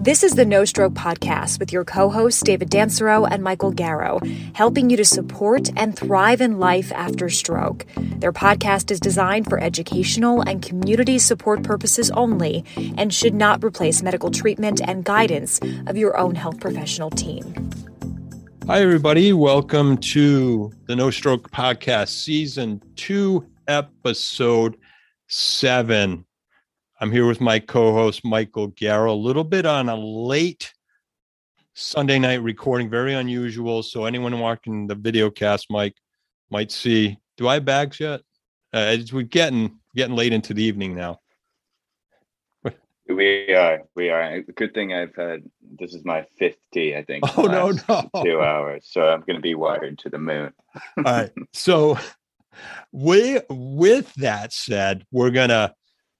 This is the No Stroke Podcast with your co hosts, David Dansereau and Michael Garrow, helping you to support and thrive in life after stroke. Their podcast is designed for educational and community support purposes only and should not replace medical treatment and guidance of your own health professional team. Hi, everybody. Welcome to the No Stroke Podcast, Season 2, Episode 7. I'm here with my co host, Michael Garrow, a little bit on a late Sunday night recording, very unusual. So, anyone watching the video cast, Mike, might see. Do I have bags yet? Uh, we're getting getting late into the evening now. We are. We are. Good thing I've had. This is my fifth tea, I think. Oh no, no. Two hours, so I'm going to be wired to the moon. All right. So, we with that said, we're gonna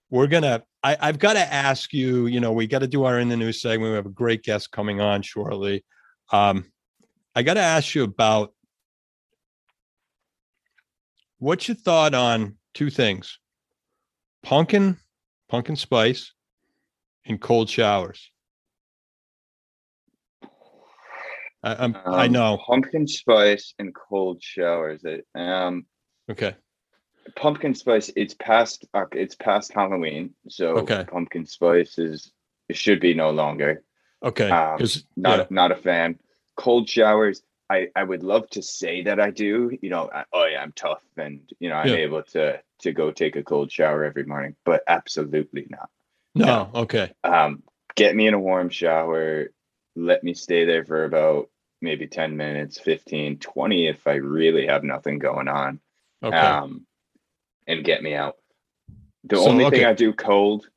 we're gonna. I, I've got to ask you. You know, we got to do our in the news segment. We have a great guest coming on shortly. Um, I got to ask you about what's your thought on two things: pumpkin, pumpkin spice and cold showers? I, Um, I know. pumpkin spice and cold showers. Um, Okay. Pumpkin spice. It's past. Uh, it's past Halloween, so Okay. pumpkin spice is. It should be no longer. Okay. Um, Not yeah, not a fan. Cold showers. I, I would love to say that I do. You know, I, oh yeah, I'm tough, and you know, I'm Yeah. able to to go take a cold shower every morning. But absolutely not. no. Okay. um, get me in a warm shower let me stay there for about maybe 10 minutes 15 20 if i really have nothing going on Okay. um, and get me out the So, only okay. thing i do cold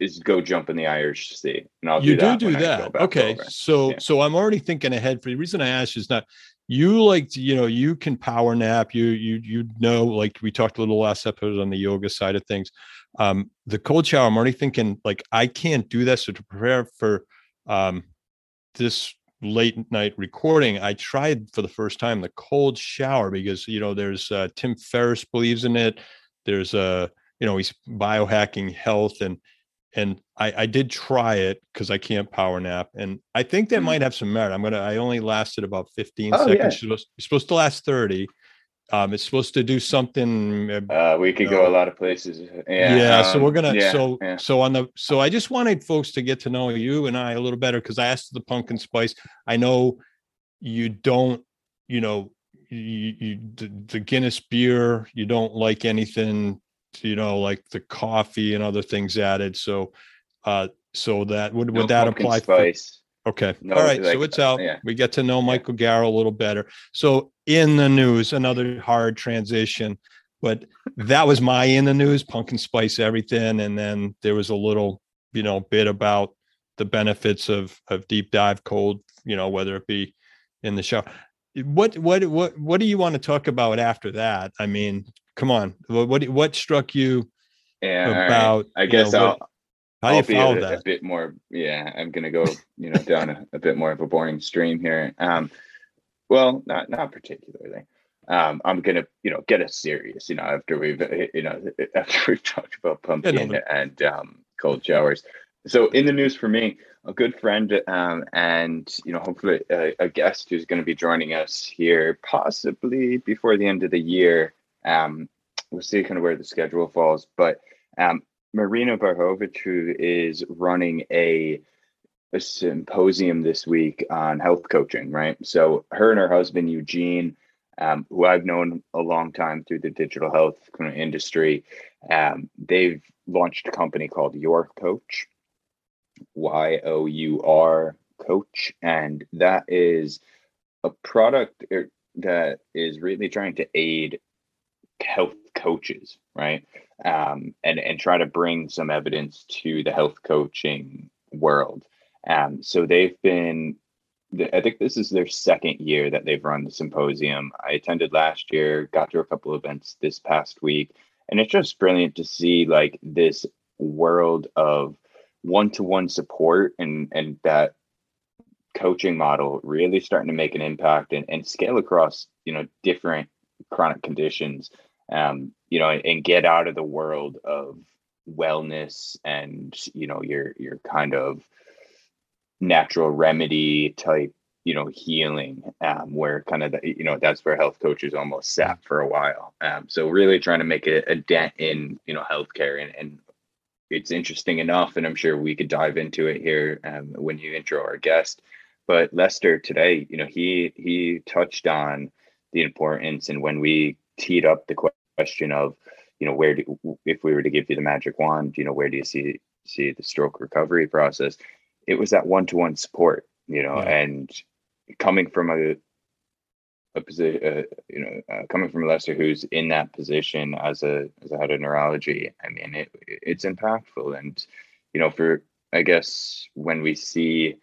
is go jump in the irish sea and i'll you do do that do when I go that. Okay. over. So Yeah. so I'm already thinking ahead. For the reason I asked is not you like to, you know, you can power nap. You you you know, like we talked a little last episode on the yoga side of things. Um, the cold shower, I'm already thinking like I can't do that. So to prepare for um this late night recording, I tried for the first time the cold shower because you know there's uh, Tim Ferriss believes in it. There's a you know he's biohacking health and and I, I did try it because I can't power nap, and I think that Mhm. might have some merit. I'm gonna. I only lasted about 15 Oh, seconds. yeah. It's supposed, it's supposed to last 30. Um, it's supposed to do something. uh, uh, we could No. go a lot of places yeah, yeah, so um, we're gonna. yeah, so yeah. so on the. So I just wanted folks to get to know you and I a little better because I asked the pumpkin spice. I know you don't. You know, you, you the, the Guinness beer. You don't like anything. You know, like the coffee and other things added. So, uh, so that would No would that apply? For, spice Okay. No, All right. so it's out. yeah. We get to know Michael Garrow a little better. So in the news, another hard transition, but that was my in the news, pumpkin spice everything. And then there was a little, you know, bit about the benefits of of deep dive cold, you know, whether it be in the shower. What what what what do you want to talk about after that? I mean, come on. What what, what struck you yeah all right. about i you guess know, i'll what- how do I'll you be follow a, that? a bit more. Yeah, I'm gonna go, you know, down a, a bit more of a boring stream here. Um, well, not not particularly. Um, I'm gonna, you know, get us serious. You know, after we've, you know, after we've talked about pumpkin but- and um, cold showers. So, in the news for me, a good friend, um, and you know, hopefully a, a guest who's going to be joining us here, possibly before the end of the year. Um, we'll see kind of where the schedule falls, but um, Marina Barhovic, who is running a, a symposium this week on health coaching, right? So her and her husband Eugene, um, who I've known a long time through the digital health industry, um, they've launched a company called Your Coach, Y O U R Coach, and that is a product er, that is really trying to aid health coaches, right? um, and and try to bring some evidence to the health coaching world. Um, so they've been, I think this is their second year that they've run the symposium. I attended last year, got to a couple of events this past week, and it's just brilliant to see like this world of one-to-one support and and that coaching model really starting to make an impact and, and scale across you know different chronic conditions um, you know, and get out of the world of wellness and you know your your kind of natural remedy type you know healing um, where kind of the, you know that's where health coaches almost sat for a while. Um, so really trying to make a, a dent in you know healthcare and, and it's interesting enough and i'm sure we could dive into it here um, when you intro our guest but lester today you know he he touched on the importance and when we teed up the question of you know where do if we were to give you the magic wand you know where do you see see the stroke recovery process it was that one-to-one support you know yeah. and coming from a a position, uh, you know, uh, coming from Lester, who's in that position as a as a head of neurology, I mean, it it's impactful, and you know, for I guess when we see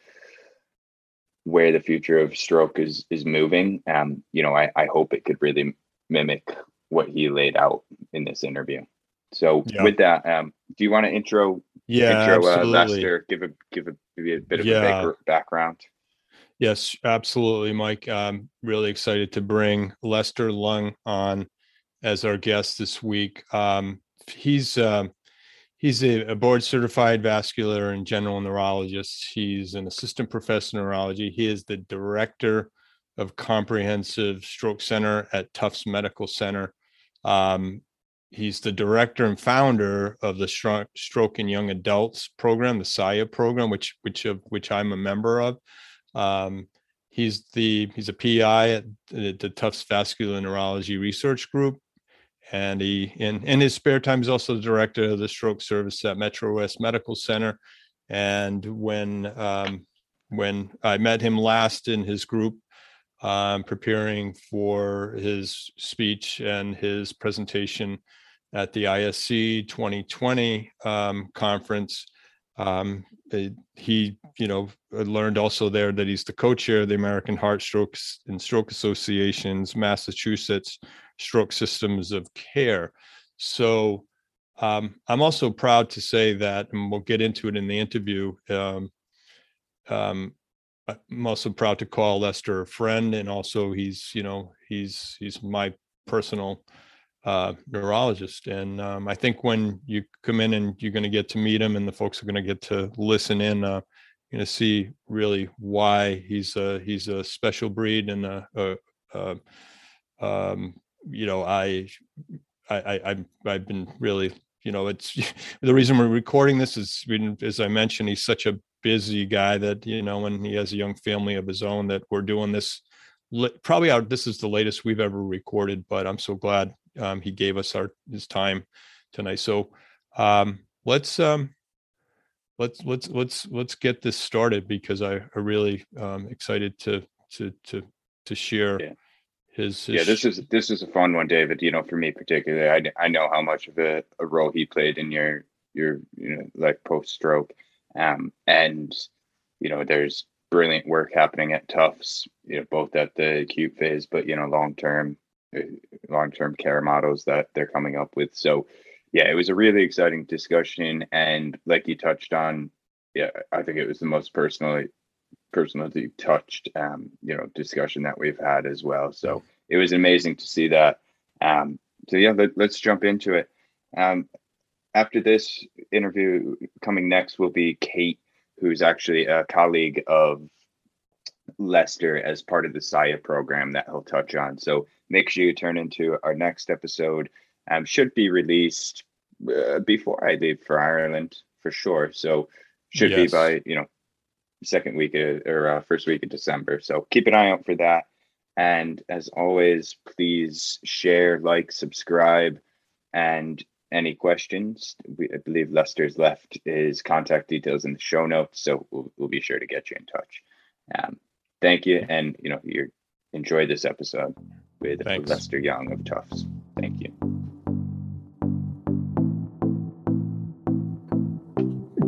where the future of stroke is is moving, um, you know, I I hope it could really mimic what he laid out in this interview. So yeah. with that, um, do you want to intro? Yeah, intro uh, Lester. Give a give a, give a bit of yeah. a background. Yes, absolutely, Mike. I'm really excited to bring Lester Leung on as our guest this week. Um, he's uh, he's a, a, board certified vascular and general neurologist. He's an assistant professor in neurology. He is the director of comprehensive stroke center at Tufts Medical Center. Um, he's the director and founder of the Stroke in Young Adults program, the SIA program, which which of which I'm a member of. Um, he's the he's a PI at the, the Tufts Vascular Neurology Research Group, and he in in his spare time he's also the director of the stroke service at Metro West Medical Center. And when um, when I met him last in his group, um, preparing for his speech and his presentation at the ISC 2020 um, conference, um, he, you know, learned also there that he's the co-chair of the American Heart Strokes and Stroke Association's Massachusetts Stroke Systems of Care. So um, I'm also proud to say that, and we'll get into it in the interview. Um, um, I'm also proud to call Lester a friend, and also he's, you know, he's he's my personal uh, neurologist. And um, I think when you come in and you're going to get to meet him, and the folks are going to get to listen in, uh, you're going to see really why he's a he's a special breed and a, a, a um, you know I I I I've been really you know it's the reason we're recording this is as I mentioned he's such a busy guy that you know when he has a young family of his own that we're doing this probably this is the latest we've ever recorded but i'm so glad um, he gave us our his time tonight. So um, let's um, let's let's let's let's get this started because I am really um, excited to to to to share. Yeah. His, his, yeah this is this is a fun one david you know for me particularly i, I know how much of a, a role he played in your your you know like post stroke um and you know there's brilliant work happening at tufts you know both at the acute phase but you know long term long-term care models that they're coming up with. So yeah, it was a really exciting discussion. And like you touched on, yeah, I think it was the most personally personally touched um, you know, discussion that we've had as well. So it was amazing to see that. Um, so yeah, let, us jump into it. Um, after this interview coming next will be Kate, who's actually a colleague of Lester as part of the SIA program that he'll touch on. So make sure you turn into our next episode. Um, should be released uh, before I leave for Ireland for sure. So should yes. be by you know second week of, or uh, first week of December. So keep an eye out for that. And as always, please share, like, subscribe, and any questions. We, I believe Lester's left his contact details in the show notes, so we'll, we'll be sure to get you in touch. Um, thank you, and you know you enjoy this episode with Thanks. Lester Leung of Tufts. Thank you.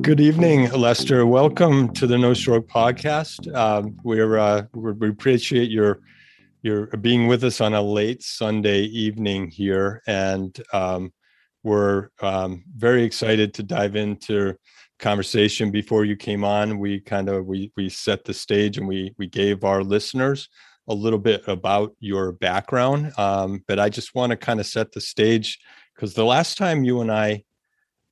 Good evening, Lester. Welcome to the No Stroke podcast. Um, we're, uh, we're, we appreciate your your being with us on a late Sunday evening here, and um, we're um, very excited to dive into conversation before you came on we kind of we we set the stage and we we gave our listeners a little bit about your background um, but i just want to kind of set the stage because the last time you and i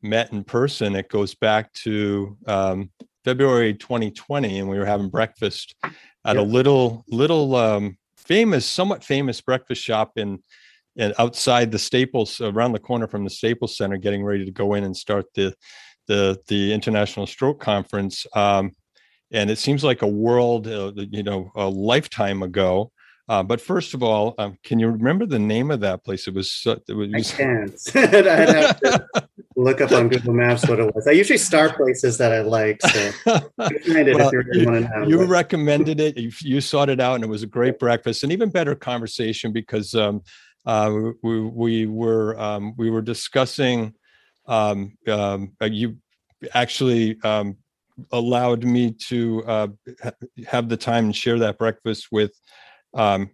met in person it goes back to um, February 2020, and we were having breakfast at Yeah. a little little um, famous, somewhat famous breakfast shop in and outside the Staples, around the corner from the Staples Center, getting ready to go in and start the the the International Stroke Conference. Um, and it seems like a world, uh, you know, a lifetime ago. Uh, but first of all, um, can you remember the name of that place? It was uh, it I was can't. I'd have to look up on Google Maps what it was. I usually star places that I like, so Well, if you really want to you recommended it you, you sought it out and it was a great breakfast and even better conversation because um, uh, we, we were um, we were discussing um, um, uh, you actually um, allowed me to uh, ha- have the time and share that breakfast with um,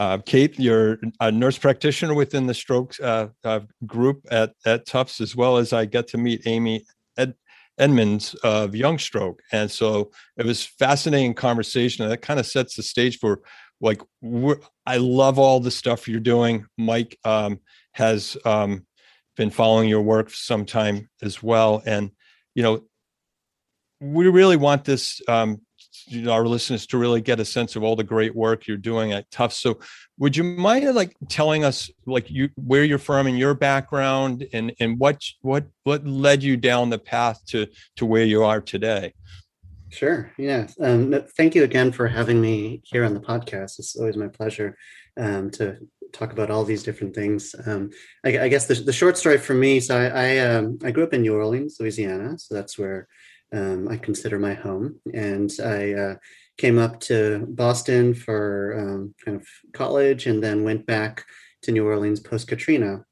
uh, Kate, you're a nurse practitioner within the stroke uh, uh, group at, at Tufts, as well as I get to meet Amy Ed, Edmonds of Young Stroke. And so it was fascinating conversation. That kind of sets the stage for like, I love all the stuff you're doing. Mike um, has um, been following your work for some time as well. And, you know, we really want this, um, you know, our listeners to really get a sense of all the great work you're doing at Tufts. So would you mind like telling us like you where you're from and your background and and what what what led you down the path to to where you are today Sure. Yeah. Um, thank you again for having me here on the podcast. It's always my pleasure um, to talk about all these different things. Um, I, I guess the, the short story for me. So I I, um, I grew up in New Orleans, Louisiana. So that's where um, I consider my home, and I uh, came up to Boston for um, kind of college, and then went back to New Orleans post Katrina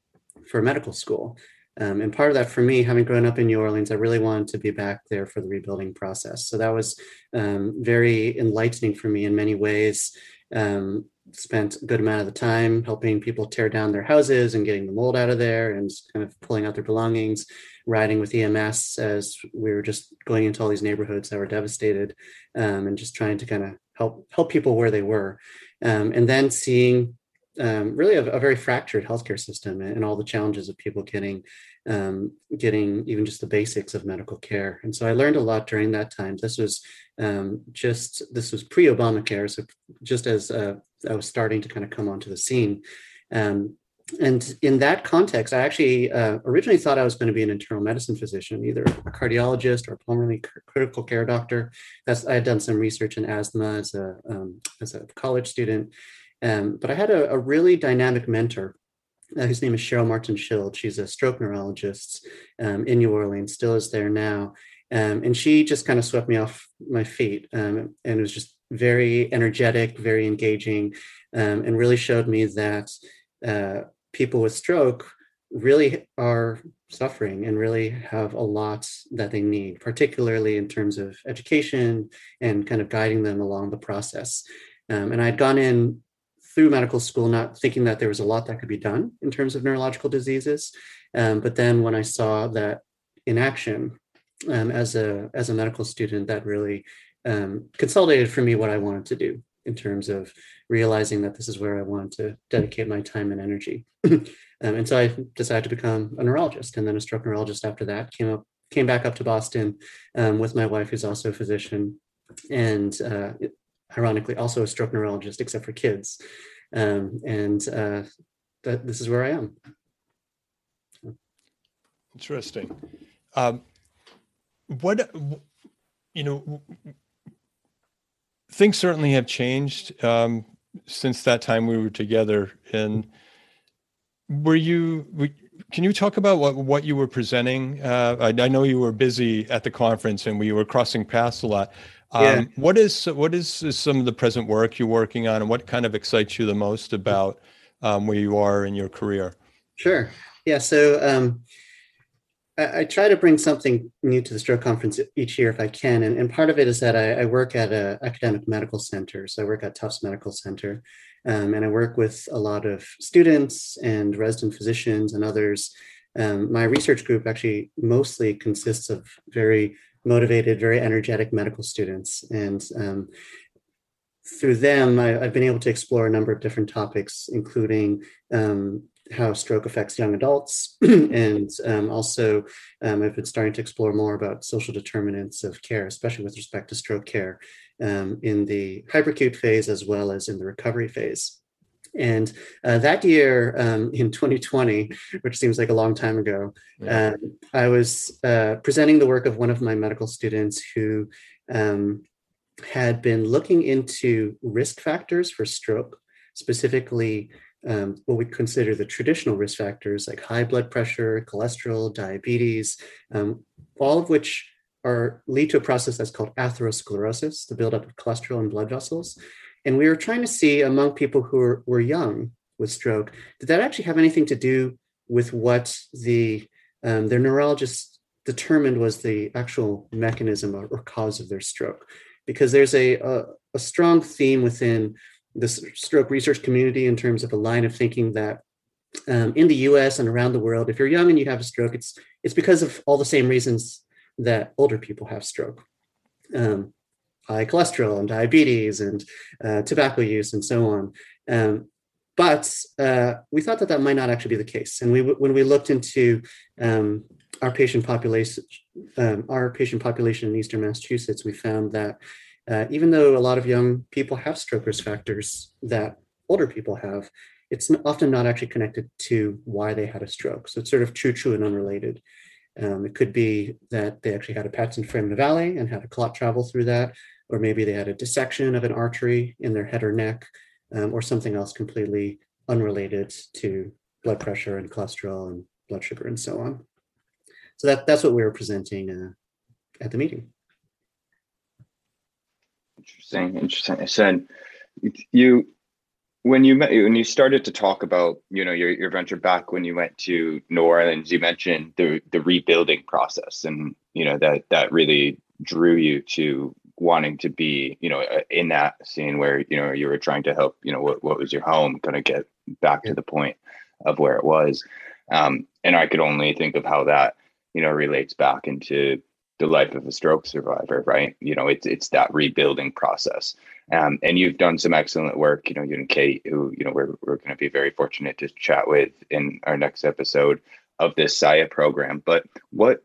for medical school. Um, and part of that for me, having grown up in New Orleans, I really wanted to be back there for the rebuilding process. So that was um, very enlightening for me in many ways. Um, spent a good amount of the time helping people tear down their houses and getting the mold out of there and kind of pulling out their belongings, riding with EMS as we were just going into all these neighborhoods that were devastated um, and just trying to kind of help help people where they were. Um, and then seeing um, really a, a, very fractured healthcare system and, and, all the challenges of people getting um, getting even just the basics of medical care. And so I learned a lot during that time. This was um, just this was pre Obamacare, so just as uh, I was starting to kind of come onto the scene. Um, and in that context, I actually uh, originally thought I was going to be an internal medicine physician, either a cardiologist or a pulmonary critical care doctor. That's I had done some research in asthma as a um, as a college student, um, but I had a, a really dynamic mentor. Uh, whose name is Sheryl Martin Schild. She's a stroke neurologist um, in New Orleans, still is there now. Um, and she just kind of swept me off my feet um, and it was just very energetic, very engaging, um, and really showed me that uh, people with stroke really are suffering and really have a lot that they need, particularly in terms of education and kind of guiding them along the process. Um, and I'd gone in through medical school not thinking that there was a lot that could be done in terms of neurological diseases. Um, but then when I saw that in action um, as a as a medical student, that really um, consolidated for me what I wanted to do in terms of realizing that this is where I wanted to dedicate my time and energy. Um, and so I decided to become a neurologist and then a stroke neurologist after that. Came up, came back up to Boston um, with my wife, who's also a physician, and uh, ironically also a stroke neurologist, except for kids. Um, and uh, that this is where I am. Interesting. Um, what you know, things certainly have changed um, since that time we were together. And were you? Can you talk about what what you were presenting? Uh, I, I, know you were busy at the conference and we were crossing paths a lot. Um, yeah. What is what is some of the present work you're working on, and what kind of excites you the most about um, where you are in your career? Sure. Yeah. So um, I, I, try to bring something new to the stroke conference each year if I can, and, and part of it is that I, I work at an academic medical center. So I work at Tufts Medical Center, um, and I work with a lot of students and resident physicians and others. Um, my research group actually mostly consists of very motivated, very energetic medical students. And um, through them, I, have been able to explore a number of different topics, including um, how stroke affects young adults, and um, also um, I've been starting to explore more about social determinants of care, especially with respect to stroke care um, in the hyperacute phase as well as in the recovery phase. And uh, that year um, in 2020, which seems like a long time ago, yeah. Um, I was uh, presenting the work of one of my medical students who um, had been looking into risk factors for stroke, specifically um, what we consider the traditional risk factors like high blood pressure, cholesterol, diabetes, um, all of which are lead to a process that's called atherosclerosis, the buildup of cholesterol in blood vessels. And we were trying to see among people who were, were young with stroke, did that actually have anything to do with what the um, their neurologist determined was the actual mechanism or, or cause of their stroke? Because there's a, a, a strong theme within the stroke research community in terms of a line of thinking that um, in the US and around the world, if you're young and you have a stroke, it's it's because of all the same reasons that older people have stroke. Um, high cholesterol and diabetes and uh, tobacco use and so on. Um, but uh, we thought that that might not actually be the case. And we, when we looked into um, our patient population, um, our patient population in Eastern Massachusetts, we found that uh, even though a lot of young people have stroke risk factors that older people have, it's often not actually connected to why they had a stroke. So it's sort of true, true, and unrelated. Um, it could be that they actually had a patent foramen ovale and had a clot travel through that, or maybe they had a dissection of an artery in their head or neck, um, or something else completely unrelated to blood pressure and cholesterol and blood sugar and so on. So that, that's what we were presenting uh, at the meeting. Interesting, interesting. I said you when you met when you started to talk about you know your, your venture back when you went to New Orleans, you mentioned the the rebuilding process, and you know that that really drew you to wanting to be you know in that scene where you know you were trying to help you know what, what was your home kind of get back to the point of where it was um, and i could only think of how that you know relates back into the life of a stroke survivor, right? You know, it's it's that rebuilding process. Um, and you've done some excellent work, you know, you and Kate, who, you know, we're, we're going to be very fortunate to chat with in our next episode of this SIA program. But what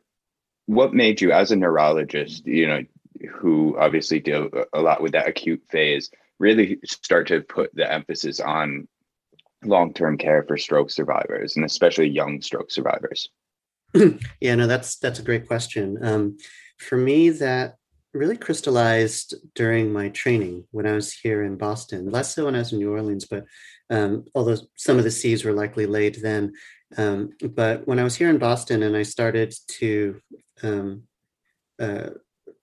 what made you as a neurologist, you know, who obviously deal a lot with that acute phase, really start to put the emphasis on long-term care for stroke survivors and especially young stroke survivors? yeah, no, that's that's a great question. Um, for me, that really crystallized during my training when I was here in Boston. Less so when I was in New Orleans, but um, although some of the seeds were likely laid then. Um, but when I was here in Boston and I started to, um, uh,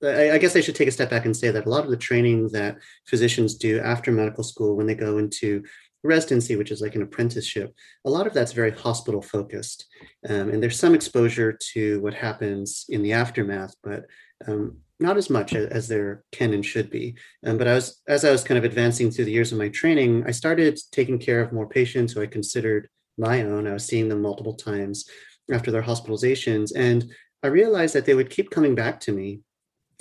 I, I, guess I should take a step back and say that a lot of the training that physicians do after medical school when they go into residency, which is like an apprenticeship, a lot of that's very hospital focused. Um, and there's some exposure to what happens in the aftermath, but um, not as much as there can and should be. Um, but I was, as I was kind of advancing through the years of my training, I started taking care of more patients who I considered my own. I was seeing them multiple times after their hospitalizations. And I realized that they would keep coming back to me.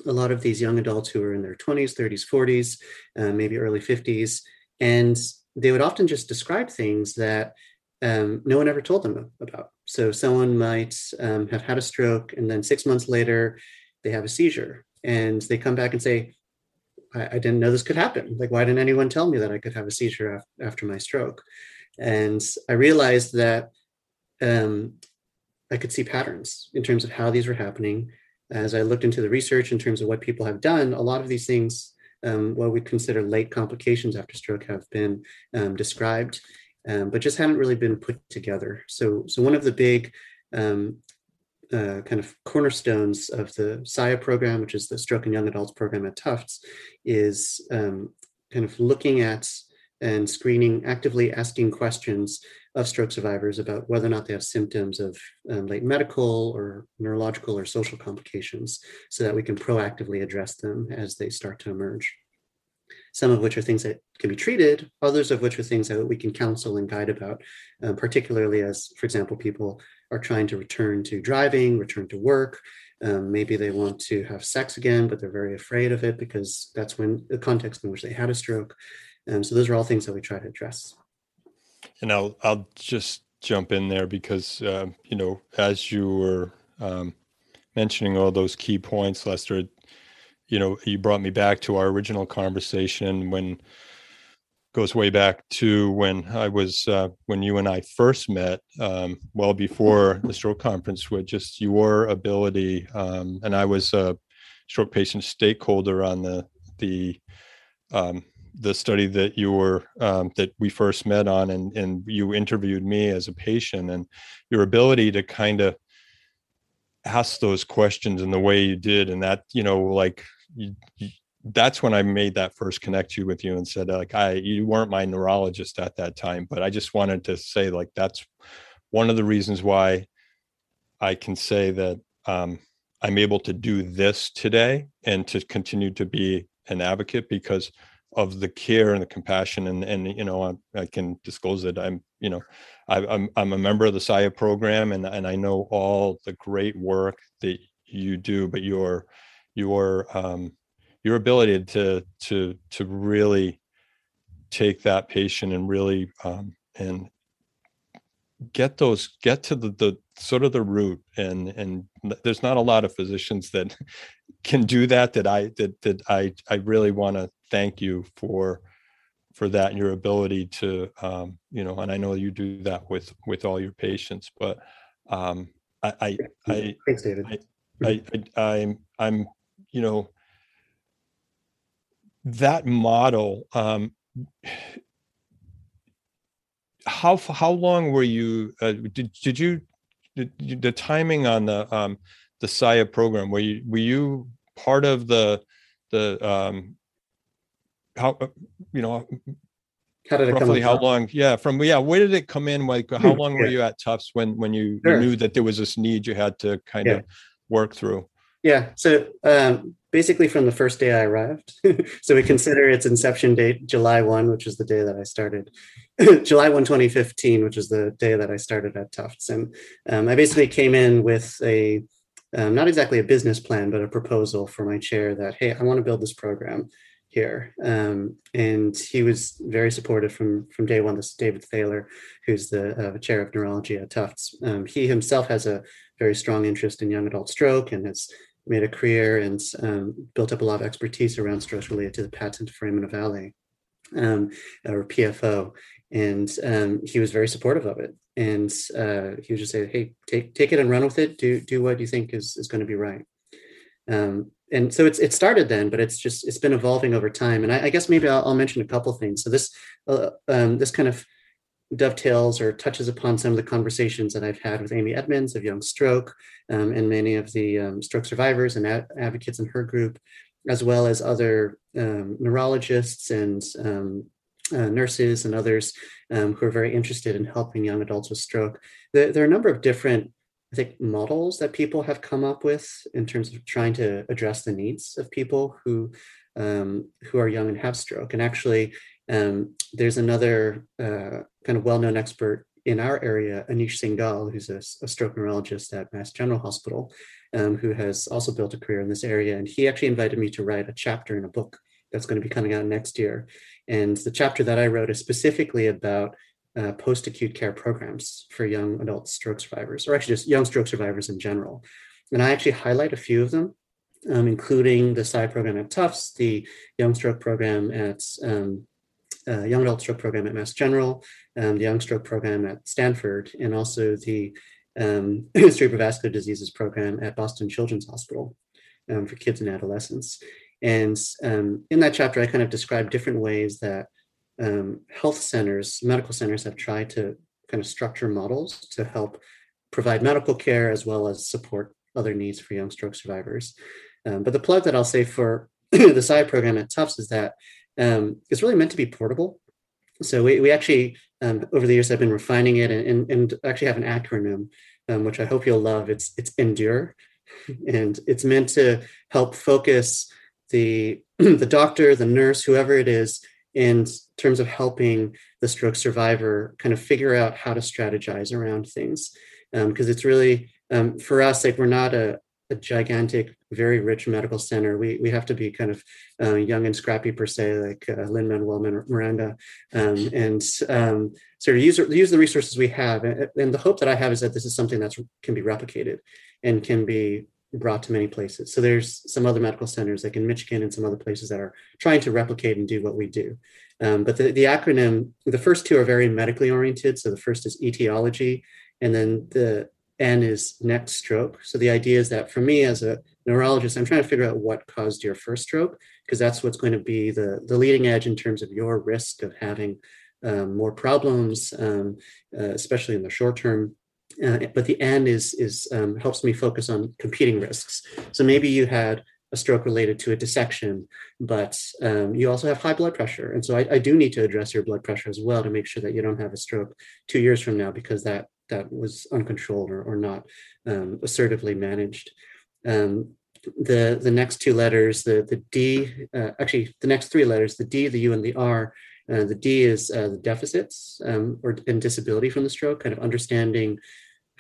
A lot of these young adults who are in their 20s, 30s, 40s, uh, maybe early 50s. And they would often just describe things that um, no one ever told them about. So someone might um, have had a stroke, and then six months later, they have a seizure, and they come back and say, I, I didn't know this could happen. Like, why didn't anyone tell me that I could have a seizure af- after my stroke?" And I realized that um, I could see patterns in terms of how these were happening. As I looked into the research in terms of what people have done, a lot of these things um, what we consider late complications after stroke have been um, described, um, but just haven't really been put together. So, so one of the big um, uh, kind of cornerstones of the SIA program, which is the Stroke and Young Adults program at Tufts, is um, kind of looking at and screening, actively asking questions of stroke survivors about whether or not they have symptoms of um, late medical or neurological or social complications so that we can proactively address them as they start to emerge. Some of which are things that can be treated, others of which are things that we can counsel and guide about, um, particularly as, for example, people are trying to return to driving, return to work. Um, maybe they want to have sex again, but they're very afraid of it because that's when the context in which they had a stroke. Um, so those are all things that we try to address. And I'll I'll just jump in there because uh, you know as you were um, mentioning all those key points, Lester, you know, you brought me back to our original conversation when goes way back to when I was uh, when you and I first met, um, well before the stroke conference, with just your ability, um, and I was a stroke patient stakeholder on the the um, the study that you were um, that we first met on, and and you interviewed me as a patient, and your ability to kind of ask those questions in the way you did, and that you know like you, you that's when I made that first connection with you and said like I you weren't my neurologist at that time, but I just wanted to say like that's one of the reasons why I can say that um, I'm able to do this today and to continue to be an advocate because of the care and the compassion and and you know I, I can disclose that I'm you know I, am I'm, I'm a member of the SIA program and and I know all the great work that you do, but your your um, your ability to to to really take that patient and really um, and get those get to the, the sort of the root and and there's not a lot of physicians that can do that that i that that i i really want to thank you for for that and your ability to um you know and i know you do that with with all your patients but um i i i thanks david. I i, I i'm i'm you know that model um how how long were you uh, did, did you did, the timing on the um the SIA program were you were you part of the the um how uh, you know how did it roughly how long yeah from yeah where did it come in like how long were you at tufts when when you, Sure. you knew that there was this need you had to kind Yeah. of work through Yeah. So um, basically, from the first day I arrived, so we consider its inception date July 1, which is the day that I started, July 1, 2015, which is the day that I started at Tufts. And um, I basically came in with a, um, not exactly a business plan, but a proposal for my chair that, hey, I want to build this program here. Um, and he was very supportive from, from day one. This is David Thaler, who's the uh, chair of neurology at Tufts. Um, he himself has a very strong interest in young adult stroke and has made a career and um, built up a lot of expertise around stress related to the patent foramen ovale, um, or PFO. And um, he was very supportive of it. And uh, he would just say, "Hey, take take it and run with it. Do do what you think is is going to be right." Um, and so it's it started then, but it's just it's been evolving over time. And I, I guess maybe I'll, I'll mention a couple things. So this uh, um, this kind of dovetails or touches upon some of the conversations that I've had with Amy Edmonds of Young Stroke um, and many of the um, stroke survivors and ad- advocates in her group, as well as other um, neurologists and um, uh, nurses and others um, who are very interested in helping young adults with stroke. There, there are a number of different, I think, models that people have come up with in terms of trying to address the needs of people who um, who are young and have stroke. And actually, there's another uh, kind of well-known expert in our area, Aneesh Singhal, who's a, a stroke neurologist at Mass General Hospital, um, who has also built a career in this area. And he actually invited me to write a chapter in a book that's going to be coming out next year. And the chapter that I wrote is specifically about uh, post-acute care programs for young adult stroke survivors, or actually just young stroke survivors in general. And I actually highlight a few of them, um, including the SIA program at Tufts, the Young Stroke program at um, uh, Young Adult Stroke program at Mass General, um, the Young Stroke program at Stanford, and also the um, Cerebrovascular Diseases program at Boston Children's Hospital um, for kids and adolescents. And um, in that chapter, I kind of describe different ways that um, health centers, medical centers have tried to kind of structure models to help provide medical care as well as support other needs for young stroke survivors. Um, but the plug that I'll say for the SIA program at Tufts is that um, it's really meant to be portable. So we, we actually, um, over the years, I've been refining it and, and, and actually have an acronym, um, which I hope you'll love. It's, it's ENDURE. And it's meant to help focus the, the doctor, the nurse, whoever it is, in terms of helping the stroke survivor kind of figure out how to strategize around things. Because it's really, um, for us, like we're not a, a gigantic, very rich medical center. We we have to be kind of uh, young and scrappy per se, like uh, Lin Manuel Miranda, um, and um, sort of use use the resources we have. And, and, the hope that I have is that this is something that can be replicated and can be brought to many places. So there's some other medical centers like in Michigan and some other places that are trying to replicate and do what we do. Um, but the, the acronym, the first two are very medically oriented. So the first is etiology, and then the N is next stroke. So the idea is that for me as a neurologist, I'm trying to figure out what caused your first stroke, because that's what's going to be the, the leading edge in terms of your risk of having um, more problems, um, uh, especially in the short term. Uh, but the N is is um, helps me focus on competing risks. So maybe you had a stroke related to a dissection, but um, you also have high blood pressure, and so I, I, do need to address your blood pressure as well to make sure that you don't have a stroke two years from now because that that was uncontrolled or, or not um, assertively managed. Um, the the next two letters, the the D, uh, actually the next three letters, the D, the U, and the R. Uh, the D is uh, the deficits um, or and disability from the stroke, kind of understanding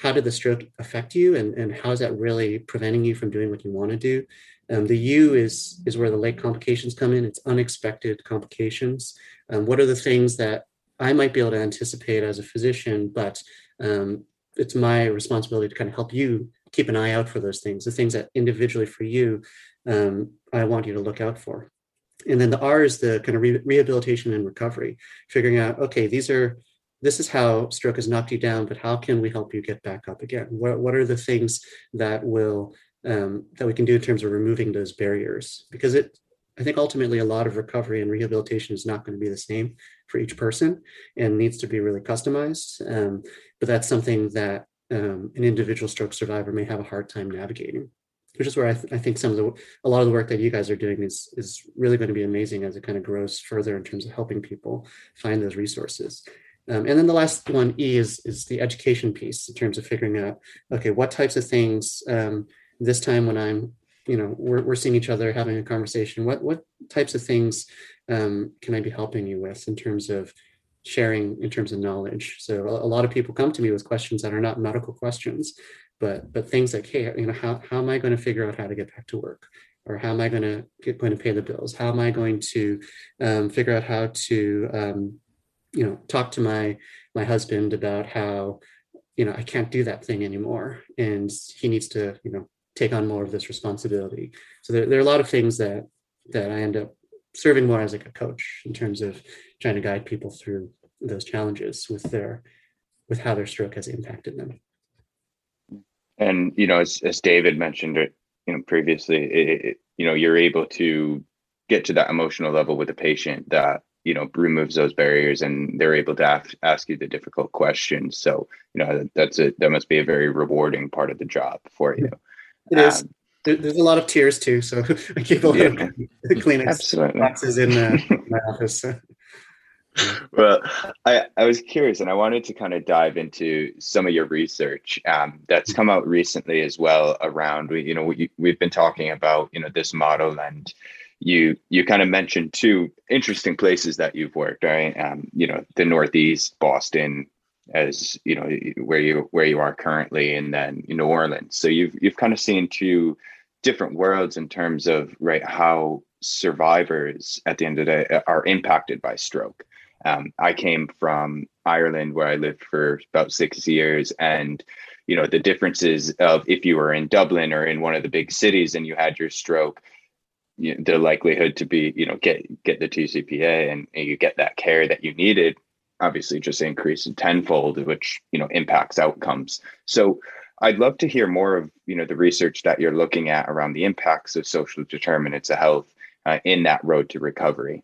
how did the stroke affect you and, and how is that really preventing you from doing what you want to do um, the u is is where the late complications come in it's unexpected complications um, what are the things that i might be able to anticipate as a physician but um, it's my responsibility to kind of help you keep an eye out for those things the things that individually for you um, i want you to look out for and then the r is the kind of re- rehabilitation and recovery figuring out okay these are this is how stroke has knocked you down, but how can we help you get back up again? What, what are the things that will um, that we can do in terms of removing those barriers? Because it, I think ultimately a lot of recovery and rehabilitation is not going to be the same for each person and needs to be really customized. Um, but that's something that um, an individual stroke survivor may have a hard time navigating. Which is where I, th- I think some of the a lot of the work that you guys are doing is is really going to be amazing as it kind of grows further in terms of helping people find those resources. Um, and then the last one, E, is, is the education piece in terms of figuring out, okay, what types of things um, this time when I'm, you know, we're, we're seeing each other, having a conversation, what, what types of things um, can I be helping you with in terms of sharing, in terms of knowledge? So a, a lot of people come to me with questions that are not medical questions, but, but things like, hey, you know, how, how am I going to figure out how to get back to work? Or how am I going to get going to pay the bills? How am I going to um, figure out how to um, you know talk to my my husband about how you know i can't do that thing anymore and he needs to you know take on more of this responsibility. So there, there are a lot of things that that i end up serving more as like a coach in terms of trying to guide people through those challenges with their with how their stroke has impacted them. And you know as, as david mentioned it you know previously it, it, you know you're able to get to that emotional level with the patient that you know removes those barriers and they're able to ask, ask you the difficult questions. So you know that's a that must be a very rewarding part of the job for you it um, is. There, there's a lot of tears too so i keep a lot yeah, of kleenex absolutely. boxes in, uh, my office well I, I was curious and i wanted to kind of dive into some of your research um, that's come out recently as well around you know we, we've been talking about you know this model and you you kind of mentioned two interesting places that you've worked right um, you know the northeast boston as you know where you where you are currently and then new orleans. So you've you've kind of seen two different worlds in terms of right how survivors at the end of the day are impacted by stroke. Um, i came from ireland where i lived for about six years and you know the differences of if you were in dublin or in one of the big cities and you had your stroke you the likelihood to be you know get get the TCPA and, and you get that care that you needed obviously just increased tenfold which you know impacts outcomes so I'd love to hear more of you know the research that you're looking at around the impacts of social determinants of health uh, in that road to recovery.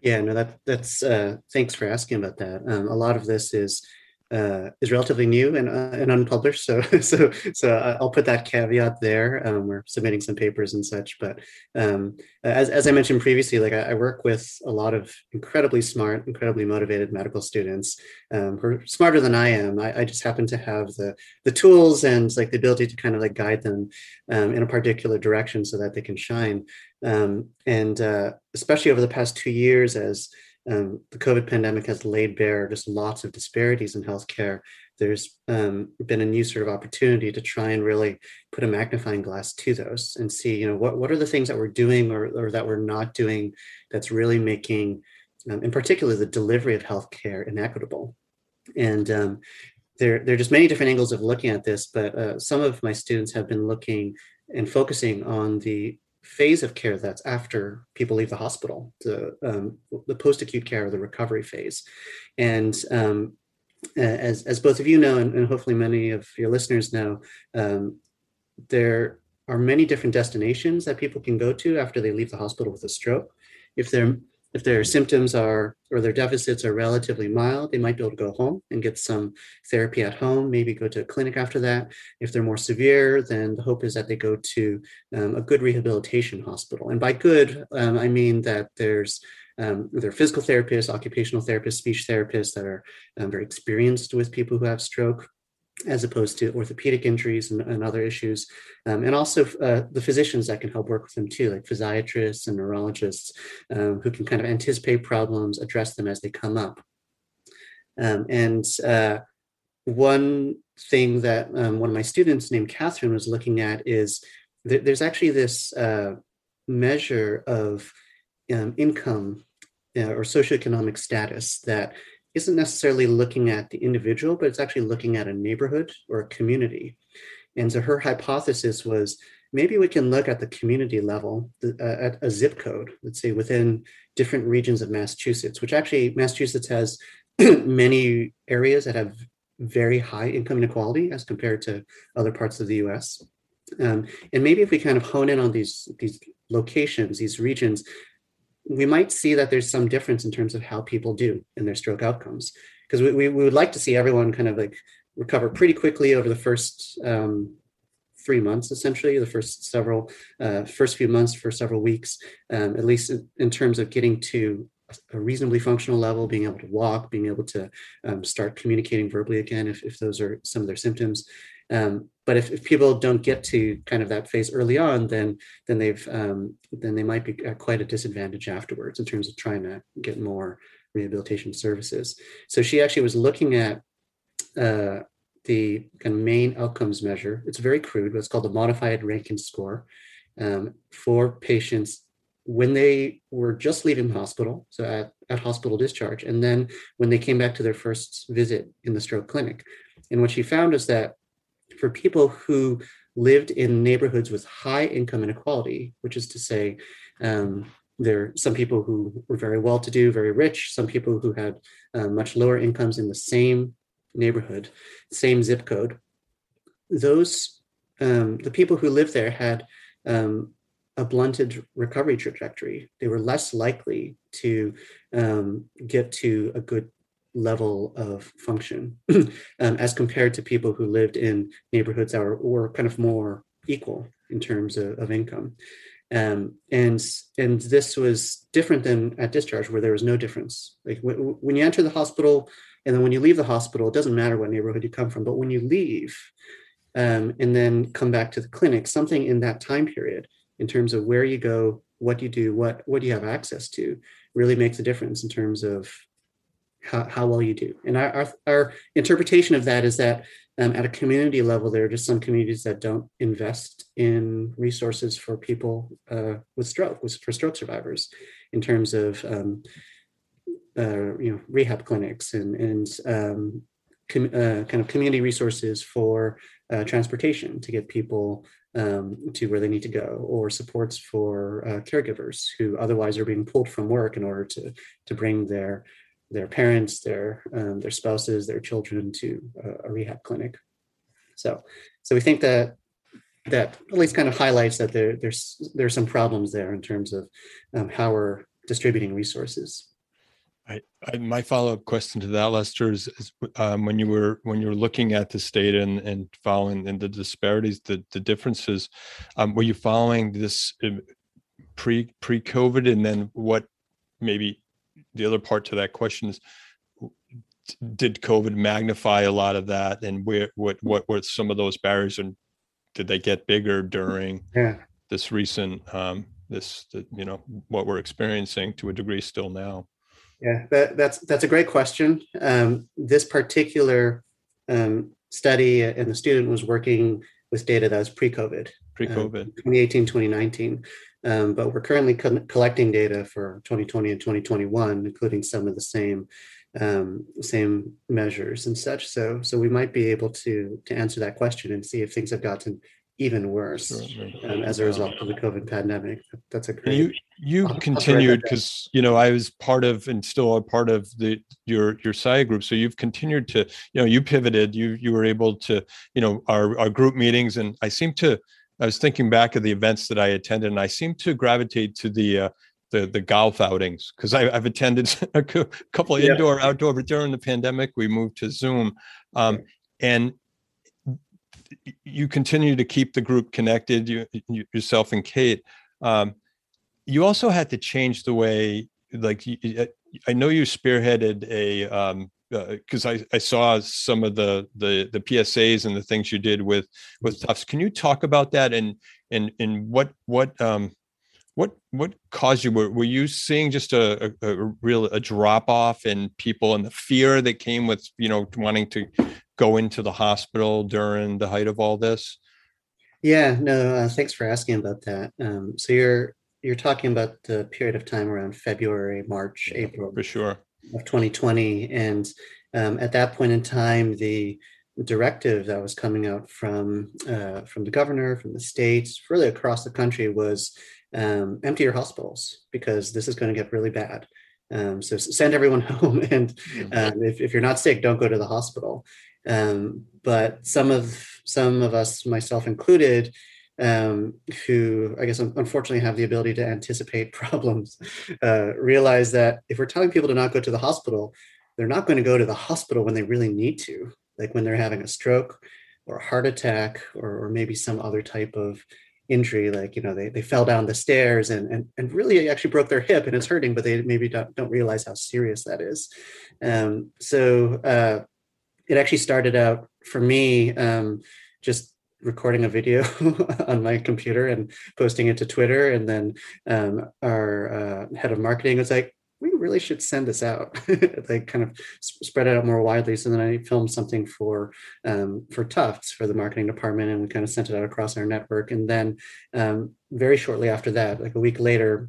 Yeah, no, that that's uh, thanks for asking about that. Um, a lot of this is uh, is relatively new and, uh, and unpublished. So, so, so I'll put that caveat there. Um, we're submitting some papers and such, but um, as, as I mentioned previously, like I, I, work with a lot of incredibly smart, incredibly motivated medical students um, who are smarter than I am. I, I, just happen to have the the tools and like the ability to kind of like guide them um, in a particular direction so that they can shine. Um, and uh, especially over the past two years, as um, the COVID pandemic has laid bare just lots of disparities in healthcare. there's um, been a new sort of opportunity to try and really put a magnifying glass to those and see, you know, what, what are the things that we're doing or, or that we're not doing that's really making, um, in particular, the delivery of healthcare inequitable. And um, there, there are just many different angles of looking at this, but uh, some of my students have been looking and focusing on the phase of care that's after people leave the hospital, the, um, the post-acute care or the recovery phase. And um, as, as both of you know, and, and, hopefully many of your listeners know, um, there are many different destinations that people can go to after they leave the hospital with a stroke. If they're if their symptoms are or their deficits are relatively mild, they might be able to go home and get some therapy at home, maybe go to a clinic after that. If they're more severe, then the hope is that they go to um, a good rehabilitation hospital. And by good, um, I mean that there's um, there are physical therapists, occupational therapists, speech therapists that are um, very experienced with people who have stroke as opposed to orthopedic injuries and, and other issues. Um, and also uh, the physicians that can help work with them too, like physiatrists and neurologists um, who can kind of anticipate problems, address them as they come up. Um, and uh, one thing that um, one of my students named Catherine was looking at is th- there's actually this uh, measure of um, income uh, or socioeconomic status that isn't necessarily looking at the individual, but it's actually looking at a neighborhood or a community. And so her hypothesis was maybe we can look at the community level, uh, at a zip code, let's say within different regions of Massachusetts, which actually Massachusetts has many areas that have very high income inequality as compared to other parts of the US. Um, and maybe if we kind of hone in on these, these locations, these regions, we might see that there's some difference in terms of how people do in their stroke outcomes. Because we, we, we, would like to see everyone kind of like recover pretty quickly over the first um, three months essentially the first several uh, first few months for several weeks um, at least in, in, terms of getting to a reasonably functional level being able to walk being able to um, start communicating verbally again if, if those are some of their symptoms um, but if, if people don't get to kind of that phase early on, then then they've um, then they might be at quite a disadvantage afterwards in terms of trying to get more rehabilitation services. So she actually was looking at uh, the kind of main outcomes measure. It's very crude, it's called the modified Rankin score um, for patients when they were just leaving the hospital, so at, at hospital discharge, and then when they came back to their first visit in the stroke clinic. And what she found is that for people who lived in neighborhoods with high income inequality, which is to say, um, there are some people who were very well to do, very rich, some people who had uh, much lower incomes in the same neighborhood, same zip code. Those, um, the people who lived there had um, a blunted recovery trajectory. They were less likely to um, get to a good level of function um, as compared to people who lived in neighborhoods that were, were kind of more equal in terms of, of income. Um, and and this was different than at discharge where there was no difference. Like w- when you enter the hospital and then when you leave the hospital, it doesn't matter what neighborhood you come from, but when you leave um, and then come back to the clinic, something in that time period in terms of where you go, what you do, what what you have access to, really makes a difference in terms of how, how well you do. And our, our, our interpretation of that is that um, at a community level, there are just some communities that don't invest in resources for people uh, with stroke, for stroke survivors, in terms of um, uh, you know rehab clinics and and um, com- uh, kind of community resources for uh, transportation to get people um, to where they need to go, or supports for uh, caregivers who otherwise are being pulled from work in order to to bring their their parents, their um, their spouses, their children to a, a, rehab clinic. So, so we think that that at least kind of highlights that there there's some problems there in terms of um, how we're distributing resources. I, I, my follow-up question to that, Lester, is, is um, when you were when you were looking at this data and, and following and the disparities, the the differences, um, were you following this uh, pre pre COVID, and then what maybe the other part to that question is did covid magnify a lot of that? And where what what were some of those barriers and did they get bigger during yeah. this recent um this you know what we're experiencing to a degree still now? Yeah that, that's that's a great question. Um this particular um, study and the student was working with data that was pre-COVID, Pre-COVID. 2018, 2019. Um, but we're currently co- collecting data for 2020 and 2021, including some of the same um, same measures and such. So so we might be able to to answer that question and see if things have gotten even worse um, as a result of the COVID pandemic. That's a great. you you I'll- continued write that down. because you know I was part of and still a part of the your your SIA group. So you've continued to you know you pivoted. You you were able to you know our our group meetings and I seem to I was thinking back of the events that I attended and I seem to gravitate to the uh, the the golf outings because I've attended a couple of Yeah. indoor outdoor but during the pandemic we moved to Zoom um, and you continue to keep the group connected you, you yourself and Kate um, you also had to change the way like i know you spearheaded a um because I, I saw some of the the the psas and the things you did with with tufts. Can you talk about that and and and what what um what what caused you? Were, were you seeing just a, a, a real a drop off in people and the fear that came with you know wanting to go into the hospital during the height of all this? Yeah, no, uh, thanks for asking about that. Um, so you're you're talking about the period of time around February, March, April. for sure of 2020, and um, at that point in time, the directive that was coming out from uh, from the governor, from the states, really across the country was um, empty your hospitals because this is going to get really bad. Um, so send everyone home, and um, if, if you're not sick, don't go to the hospital. Um, but some of some of us, myself included, um, who I guess unfortunately have the ability to anticipate problems, uh, realize that if we're telling people to not go to the hospital, they're not going to go to the hospital when they really need to, like when they're having a stroke or a heart attack or, or maybe some other type of injury like you know they, they fell down the stairs and, and and really actually broke their hip and it's hurting but they maybe don't, don't realize how serious that is. Um, so uh, it actually started out for me um, just recording a video on my computer and posting it to Twitter. And then um, our uh, head of marketing was like, we really should send this out, like kind of spread it out more widely. So then I filmed something for um, for Tufts for the marketing department, and we kind of sent it out across our network. And then um, very shortly after that, like a week later,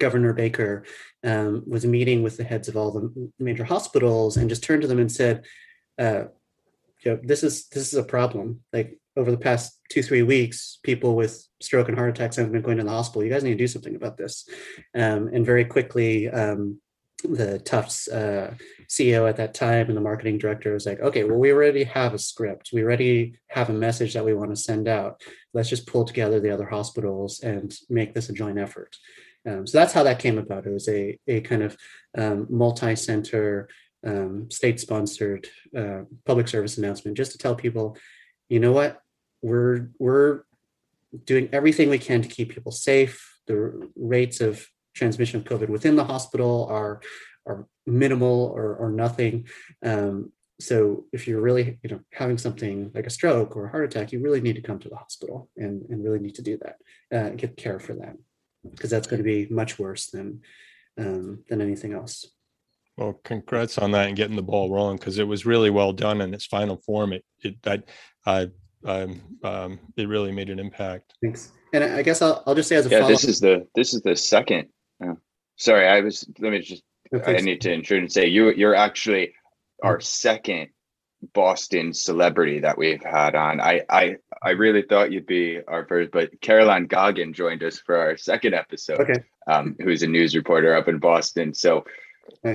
Governor Baker um, was meeting with the heads of all the major hospitals and just turned to them and said, uh, you know, this is this is a problem. Like over the past two three weeks, people with stroke and heart attacks have been going to the hospital. You guys need to do something about this. Um, and very quickly, um, the Tufts uh, CEO at that time and the marketing director was like, okay, well, we already have a script. We already have a message that we want to send out. Let's just pull together the other hospitals and make this a joint effort. Um, so that's how that came about. It was a, a kind of um, multi-center, um, state-sponsored uh, public service announcement just to tell people, you know what, we're we're doing everything we can to keep people safe. The rates of transmission of COVID within the hospital are are minimal or, or nothing. Um, so if you're really you know having something like a stroke or a heart attack, you really need to come to the hospital and, and really need to do that, uh, get care for that, because that's going to be much worse than um, than anything else. Well, congrats on that and getting the ball rolling because it was really well done in its final form. It it that I um, um it really made an impact. Thanks. And I I guess I'll, I'll just say as a Yeah, follow this is the this is the second. oh, sorry, I was. Let me just. I need to intrude and say you you're actually our second Boston celebrity that we've had on. I I I really thought you'd be our first, but Caroline Goggin joined us for our second episode. Okay. Um, who's a news reporter up in Boston. So, Nice.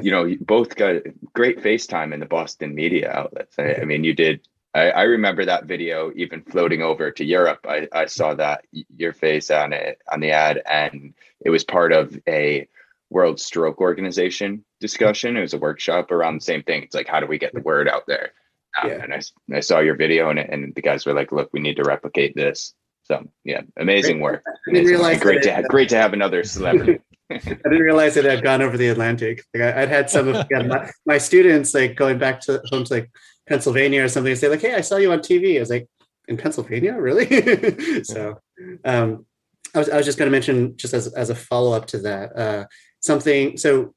You know, you both got great FaceTime in the Boston media outlets. I, I mean, you did. I, I remember that video even floating over to Europe. I, I saw that your face on it on the ad, and it was part of a World Stroke Organization discussion. It was a workshop around the same thing. It's like, how do we get the word out there? Um, Yeah. And I saw your video, and, and the guys were like, look, we need to replicate this. So yeah, amazing work. Amazing. great to have, great to have another celebrity. I didn't realize it had gone over the Atlantic. Like I, I'd had some of yeah, my, my students like going back to home to like Pennsylvania or something and say like, "Hey, I saw you on TV." I was like, "In Pennsylvania, really?" so, um, I was I was just going to mention just as as a follow up to that uh, something. So,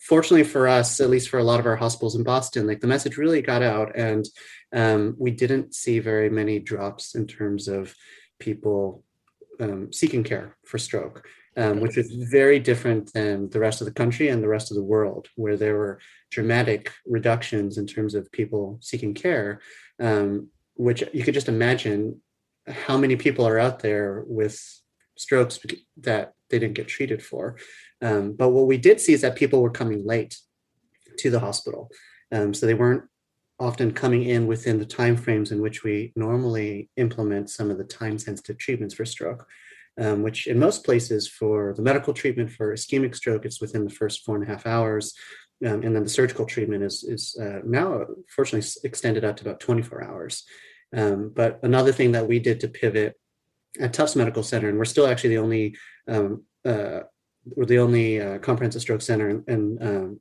fortunately for us, at least for a lot of our hospitals in Boston, like the message really got out, and um, we didn't see very many drops in terms of people um, seeking care for stroke, um, which is very different than the rest of the country and the rest of the world, where there were dramatic reductions in terms of people seeking care, um, which you could just imagine how many people are out there with strokes that they didn't get treated for. Um, but what we did see is that people were coming late to the hospital. Um, so they weren't often coming in within the timeframes in which we normally implement some of the time sensitive treatments for stroke, um, which in most places for the medical treatment for ischemic stroke, it's within the first four and a half hours. Um, and then the surgical treatment is, is uh, now fortunately extended out to about 24 hours. Um, but another thing that we did to pivot at Tufts Medical Center, and we're still actually the only um, uh, we're the only uh, comprehensive stroke center in, in, um,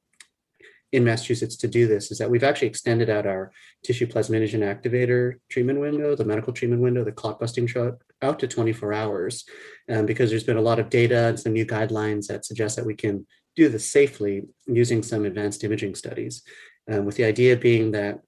in, Massachusetts to do this, is that we've actually extended out our tissue plasminogen activator treatment window, the medical treatment window, the clot busting truck, out to 24 hours, um, because there's been a lot of data and some new guidelines that suggest that we can do this safely using some advanced imaging studies, um, with the idea being that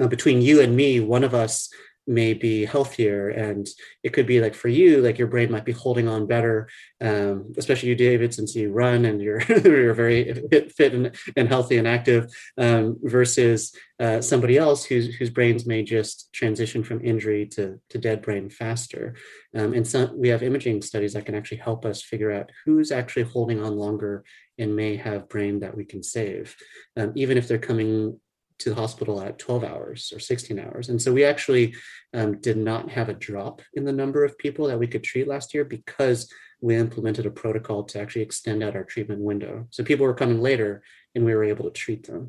uh, between you and me, one of us may be healthier. And it could be like for you like your brain might be holding on better um, especially you david since you run and you're you're very fit and, and healthy and active um, versus uh, somebody else whose whose brains may just transition from injury to, to dead brain faster. Um, and so we have imaging studies that can actually help us figure out who's actually holding on longer and may have brain that we can save um, even if they're coming to the hospital at 12 hours or 16 hours. And so we actually um, did not have a drop in the number of people that we could treat last year because we implemented a protocol to actually extend out our treatment window. So people were coming later and we were able to treat them.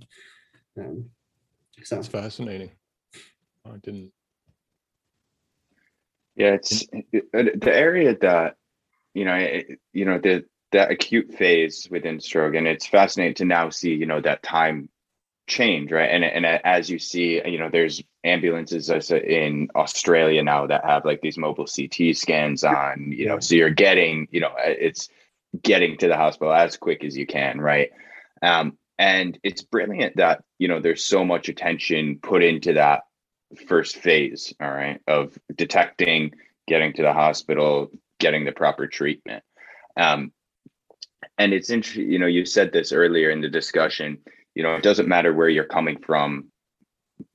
Um, so that's fascinating. I didn't. Yeah, it's the area that, you know, it, you know, the, that acute phase within stroke and it's fascinating to now see you know that time change right? And and as you see you know there's ambulances in australia now that have like these mobile ct scans on you know so you're getting you know it's getting to the hospital as quick as you can right? Um, and it's brilliant that you know there's so much attention put into that first phase all right of detecting getting to the hospital getting the proper treatment. Um, and it's interesting you know you said this earlier in the discussion you know it doesn't matter where you're coming from.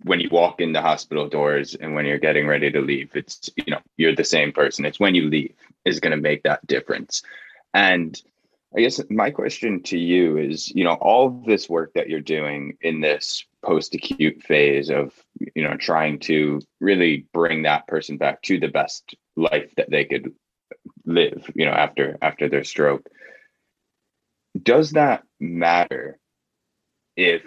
When you walk in the hospital doors and when you're getting ready to leave it's you know you're the same person. It's when you leave is going to make that difference. And i guess my question to you is you know all this work that you're doing in this post acute phase of you know trying to really bring that person back to the best life that they could live you know after after their stroke does that matter if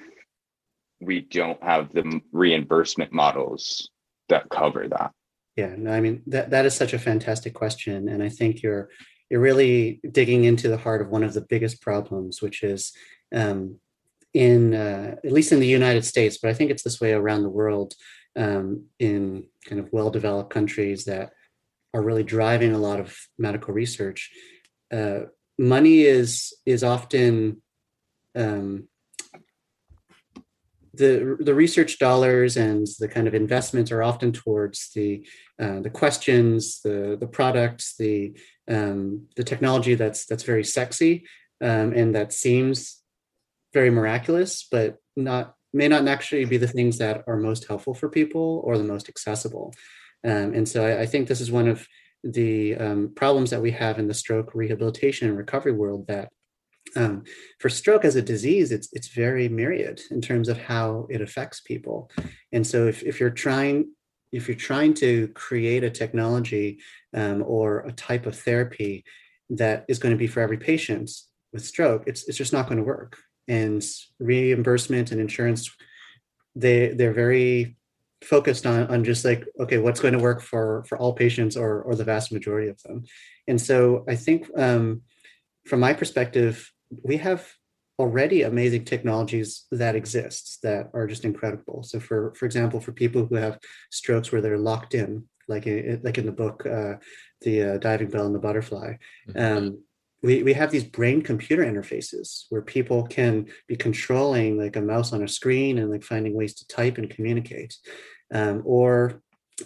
we don't have the reimbursement models that cover that? Yeah, no, I mean that that is such a fantastic question, and I think you're you're really digging into the heart of one of the biggest problems, which is um, in uh, at least in the United States, but I think it's this way around the world um, in kind of well-developed countries that are really driving a lot of medical research. Uh, money is is often um, the the research dollars and the kind of investments are often towards the uh, the questions, the the products, the um, the technology that's that's very sexy um, and that seems very miraculous, but not may not actually be the things that are most helpful for people or the most accessible. Um, and so I, I, think this is one of the um, problems that we have in the stroke rehabilitation and recovery world that um, for stroke as a disease, it's it's very myriad in terms of how it affects people. And so if, if you're trying if you're trying to create a technology um, or a type of therapy that is going to be for every patient with stroke, it's it's just not going to work. And reimbursement and insurance, they they're very focused on on just like okay what's going to work for for all patients or or the vast majority of them and so i think um, from my perspective we have already amazing technologies that exist that are just incredible. So for for example, for people who have strokes where they're locked in, like in, like in the book, uh, the uh, diving bell and the butterfly, mm-hmm. um, we, we have these brain computer interfaces where people can be controlling like a mouse on a screen and like finding ways to type and communicate um, or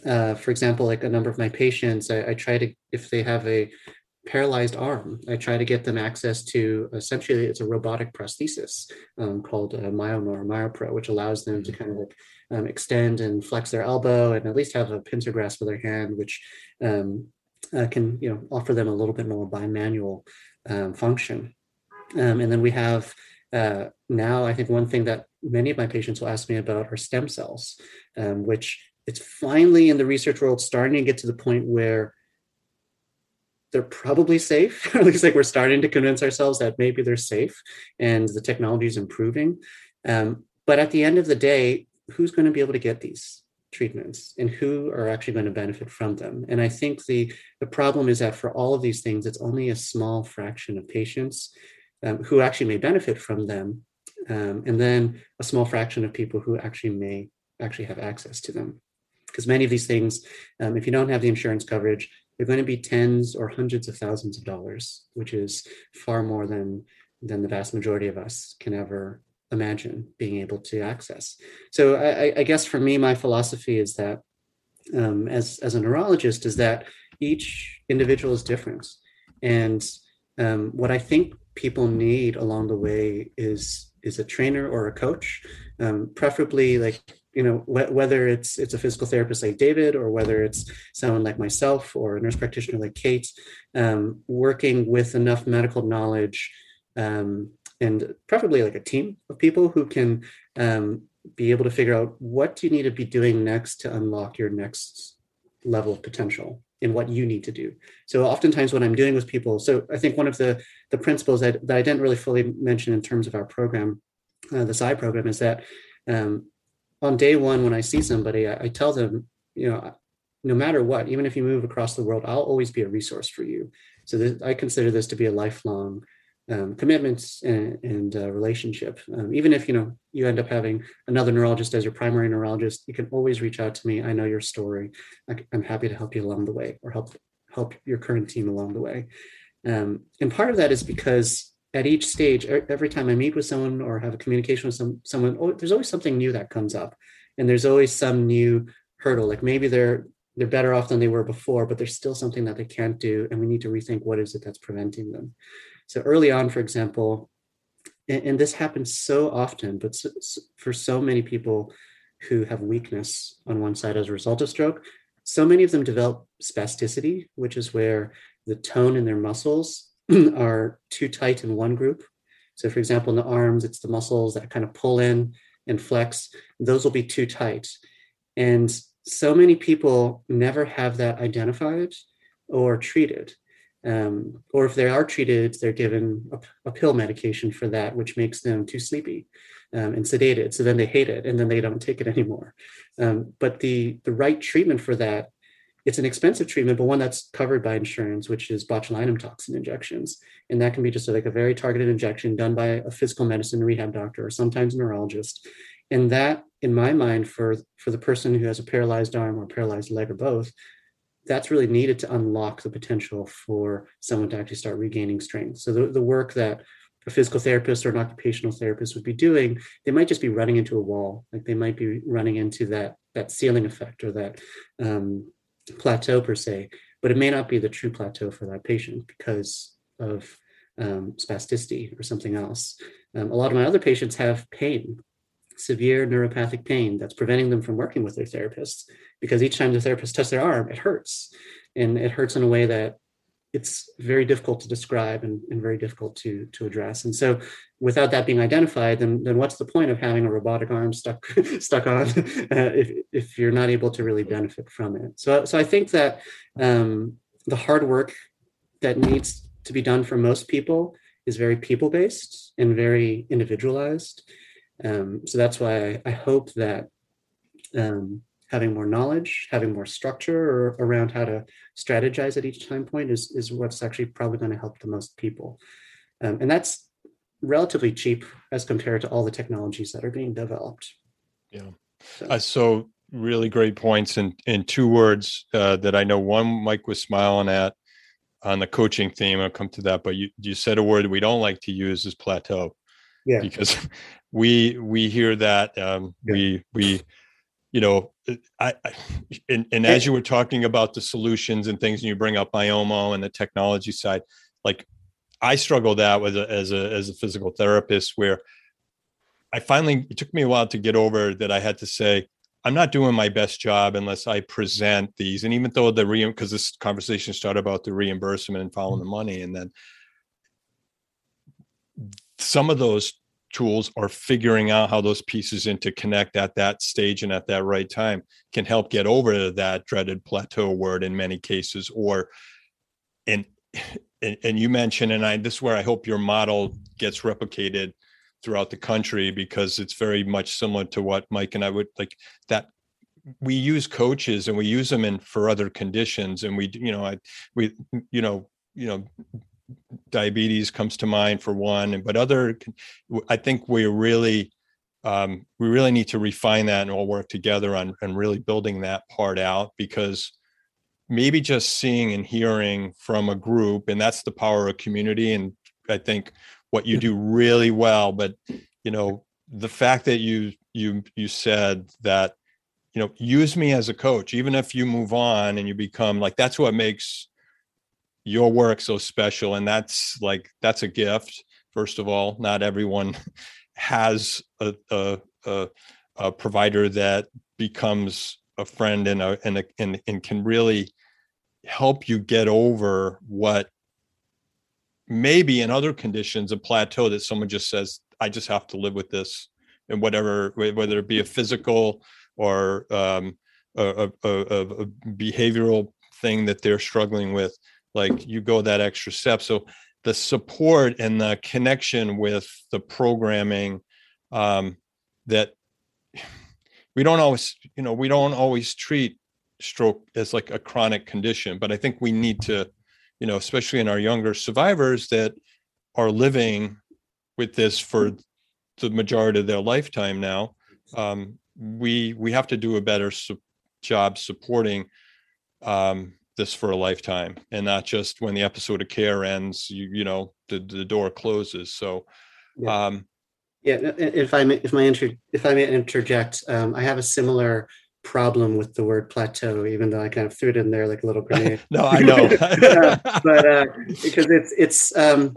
uh, for example like a number of my patients I, I, try to if they have a paralyzed arm i try to get them access to essentially it's a robotic prosthesis um, called uh, Myomo or myopro which allows them to mm-hmm. kind of like um, extend and flex their elbow and at least have a pincer grasp of their hand which um, uh, can you know offer them a little bit more bimanual um, function. Um, and then we have uh, now, I think one thing that many of my patients will ask me about are stem cells, um, which it's finally in the research world starting to get to the point where they're probably safe. at least like we're starting to convince ourselves that maybe they're safe and the technology is improving. Um, but at the end of the day, who's going to be able to get these? treatments and who are actually going to benefit from them. And I think the, the problem is that for all of these things, it's only a small fraction of patients um, who actually may benefit from them. Um, and then a small fraction of people who actually may actually have access to them. Because many of these things, um, if you don't have the insurance coverage, they're going to be tens or hundreds of thousands of dollars, which is far more than than the vast majority of us can ever imagine being able to access. So I, I guess for me, my philosophy is that um, as, as a neurologist is that each individual is different. And um, what I think people need along the way is is a trainer or a coach, um, preferably like you know wh- whether it's it's a physical therapist like David or whether it's someone like myself or a nurse practitioner like Kate, um, working with enough medical knowledge um, and preferably like a team of people who can um, be able to figure out what do you need to be doing next to unlock your next level of potential in what you need to do. So oftentimes what I'm doing with people, so I think one of the, the principles that, that I didn't really fully mention in terms of our program, uh, the PSI program, is that um, on day one, when I see somebody, I, I tell them, you know, no matter what, even if you move across the world, I'll always be a resource for you. So this, I consider this to be a lifelong um, commitments and, and uh, relationship. Um, even if you know you end up having another neurologist as your primary neurologist, you can always reach out to me. I know your story. I, am happy to help you along the way, or help help your current team along the way. Um, and part of that is because at each stage, every time I meet with someone or have a communication with some someone, oh, there's always something new that comes up, and there's always some new hurdle. Like maybe they're they're better off than they were before, but there's still something that they can't do, and we need to rethink what is it that's preventing them. So early on, for example, and, and this happens so often, but so, for so many people who have weakness on one side as a result of stroke, so many of them develop spasticity, which is where the tone in their muscles are too tight in one group. So, for example, in the arms, it's the muscles that kind of pull in and flex. Those will be too tight. And so many people never have that identified or treated. Um, or if they are treated, they're given a, a, pill medication for that, which makes them too sleepy um, and sedated. So then they hate it and then they don't take it anymore. Um, but the, the right treatment for that, it's an expensive treatment, but one that's covered by insurance, which is botulinum toxin injections. And that can be just like a very targeted injection done by a physical medicine rehab doctor or sometimes neurologist. And that, in my mind, for, for the person who has a paralyzed arm or paralyzed leg or both, that's really needed to unlock the potential for someone to actually start regaining strength. So the, the work that a physical therapist or an occupational therapist would be doing, they might just be running into a wall. Like they might be running into that that ceiling effect or that um, plateau per se, but it may not be the true plateau for that patient because of um, spasticity or something else. Um, a lot of my other patients have pain severe neuropathic pain that's preventing them from working with their therapists because each time the therapist touches their arm, it hurts. And it hurts in a way that it's very difficult to describe and, and very difficult to, to address. And so without that being identified, then, then what's the point of having a robotic arm stuck stuck on uh, if, if you're not able to really benefit from it? So, so I think that um, the hard work that needs to be done for most people is very people based and very individualized. Um, so that's why I, I hope that um, having more knowledge, having more structure around how to strategize at each time point is, is what's actually probably going to help the most people. Um, and that's relatively cheap as compared to all the technologies that are being developed. Yeah. So, uh, so really great points in, in two words uh, that I know one Mike was smiling at on the coaching theme. I'll come to that, but you you said a word we don't like to use is plateau. Yeah. Because we we hear that um, yeah. we we you know I, I and, and as you were talking about the solutions and things, and you bring up Myomo and the technology side, like I struggle that with a, as a as a physical therapist where I finally it took me a while to get over that I had to say I'm not doing my best job unless I present these. And even though the re because this conversation started about the reimbursement and following the mm-hmm. money, and then some of those tools or figuring out how those pieces interconnect at that stage and at that right time can help get over that dreaded plateau word in many cases or and and, and you mentioned and i this is where i hope your model gets replicated throughout the country because it's very much similar to what Mike and I would like that we use coaches and we use them in for other conditions and we you know I we you know you know diabetes comes to mind for one but other I think we really um, we really need to refine that and all work together on and really building that part out because maybe just seeing and hearing from a group and that's the power of community and I think what you do really well but you know the fact that you you you said that you know use me as a coach even if you move on and you become like that's what makes your work so special and that's like that's a gift first of all. Not everyone has a a, a, a provider that becomes a friend and a, and, a, and and can really help you get over what maybe in other conditions a plateau that someone just says i just have to live with this and whatever whether it be a physical or um, a, a, a, behavioral thing that they're struggling with like you go that extra step. So the support and the connection with the programming um, that we don't always you know we don't always treat stroke as like a chronic condition but i think we need to you know, especially in our younger survivors that are living with this for the majority of their lifetime now, um, we we have to do a better su- job supporting um, this for a lifetime, and not just when the episode of care ends. You you know the the door closes. So. Yeah. Um, yeah, if I may, if my inter, if I may interject, um, I have a similar problem with the word plateau, even though I kind of threw it in there like a little grenade. no, I know, uh, but uh, because it's it's. Um,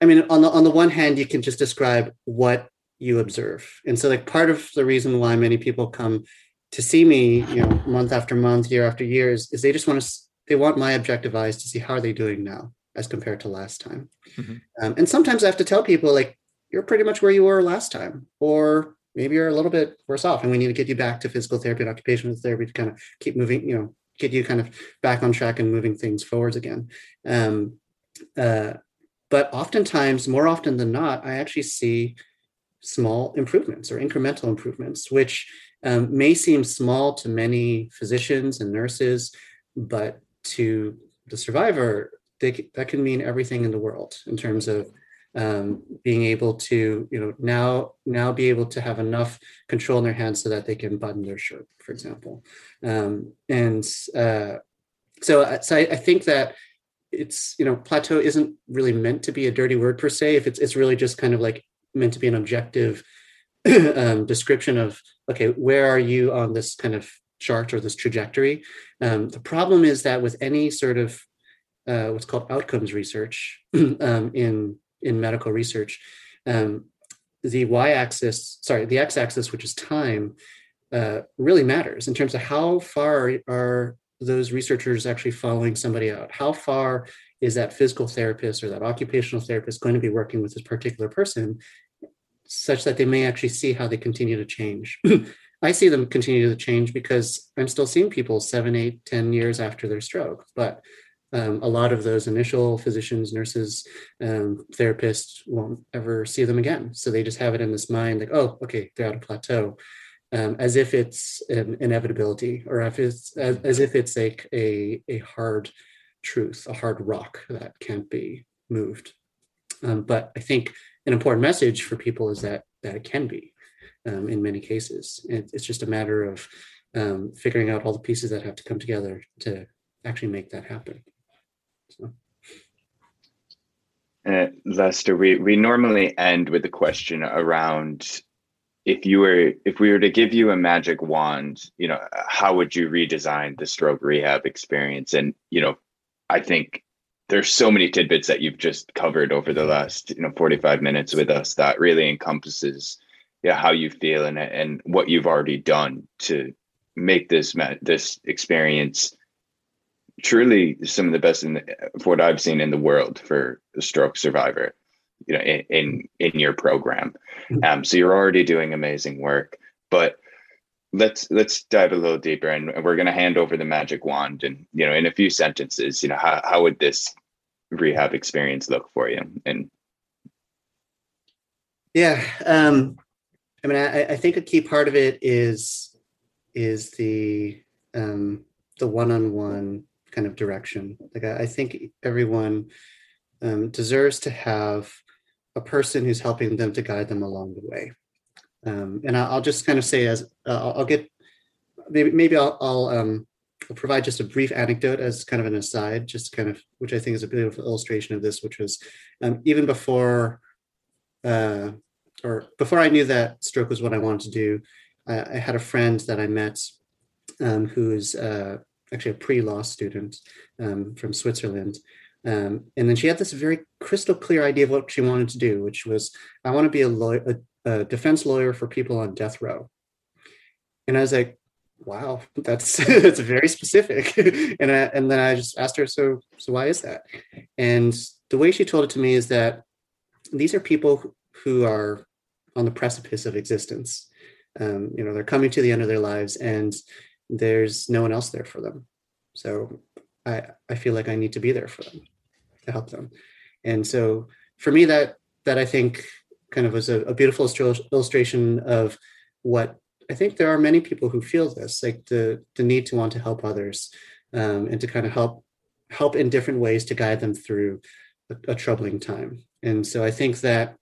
I mean, on the on the one hand, you can just describe what you observe, and so like part of the reason why many people come to see me, you know, month after month, year after year, is, is they just want to they want my objective eyes to see how are they doing now as compared to last time. Mm-hmm. Um, and sometimes I have to tell people like you're pretty much where you were last time, or maybe you're a little bit worse off and we need to get you back to physical therapy and occupational therapy to kind of keep moving you know get you kind of back on track and moving things forwards again um, uh, but oftentimes more often than not i actually see small improvements or incremental improvements which um, may seem small to many physicians and nurses but to the survivor they, that can mean everything in the world in terms of um, being able to you know now now be able to have enough control in their hands so that they can button their shirt for example. Um, and uh, so uh, so I, I, think that it's you know plateau isn't really meant to be a dirty word per se. If it's it's really just kind of like meant to be an objective um, description of okay where are you on this kind of chart or this trajectory um, the problem is that with any sort of uh, what's called outcomes research um, in in medical research. Um, the y-axis, sorry, the x-axis, which is time, uh, really matters in terms of how far are those researchers actually following somebody out? How far is that physical therapist or that occupational therapist going to be working with this particular person such that they may actually see how they continue to change? I see them continue to change because I'm still seeing people seven, eight, ten years after their stroke. But um, a lot of those initial physicians, nurses, um, therapists won't ever see them again. So they just have it in this mind like, oh, okay, they're at a plateau, um, as if it's an inevitability or if it's as, as if it's a, a, a hard truth, a hard rock that can't be moved. Um, but I think an important message for people is that that it can be um, in many cases. And it's just a matter of um, figuring out all the pieces that have to come together to actually make that happen. So. Uh, Lester, we, we normally end with a question around if you were if we were to give you a magic wand, you know, how would you redesign the stroke rehab experience? And you know, I think there's so many tidbits that you've just covered over the last you know 45 minutes with us that really encompasses yeah how you feel and and what you've already done to make this this experience truly some of the best in the, what I've seen in the world for a stroke survivor, you know, in in, in your program. Mm-hmm. Um, so you're already doing amazing work, but let's let's dive a little deeper, and we're going to hand over the magic wand, and you know, in a few sentences, you know, how how would this rehab experience look for you? And yeah, um, I mean, I, I think a key part of it is is the um, the one-on-one kind of direction. Like I, I think everyone um, deserves to have a person who's helping them to guide them along the way. Um, and I'll, I'll, just kind of say as uh, I'll, I'll, get maybe maybe I'll, I'll, um, I'll provide just a brief anecdote as kind of an aside, just kind of which I think is a beautiful illustration of this, which was um, even before uh, or before I knew that stroke was what I wanted to do. I, I had a friend that I met um, who's uh, actually a pre-law student um, from Switzerland. Um, and then she had this very crystal clear idea of what she wanted to do, which was, I want to be a, lawyer, a, a defense lawyer for people on death row. And as I was like, wow, that's that's very specific. and I, and then I just asked her, so so why is that? And the way she told it to me is that these are people who are on the precipice of existence. Um, you know, they're coming to the end of their lives, and there's no one else there for them. So I, I feel like I need to be there for them to help them. And so for me, that that I think kind of was a, a beautiful illustration of what I think there are many people who feel this, like the the need to want to help others um, and to kind of help help in different ways to guide them through a, a troubling time. And so I think that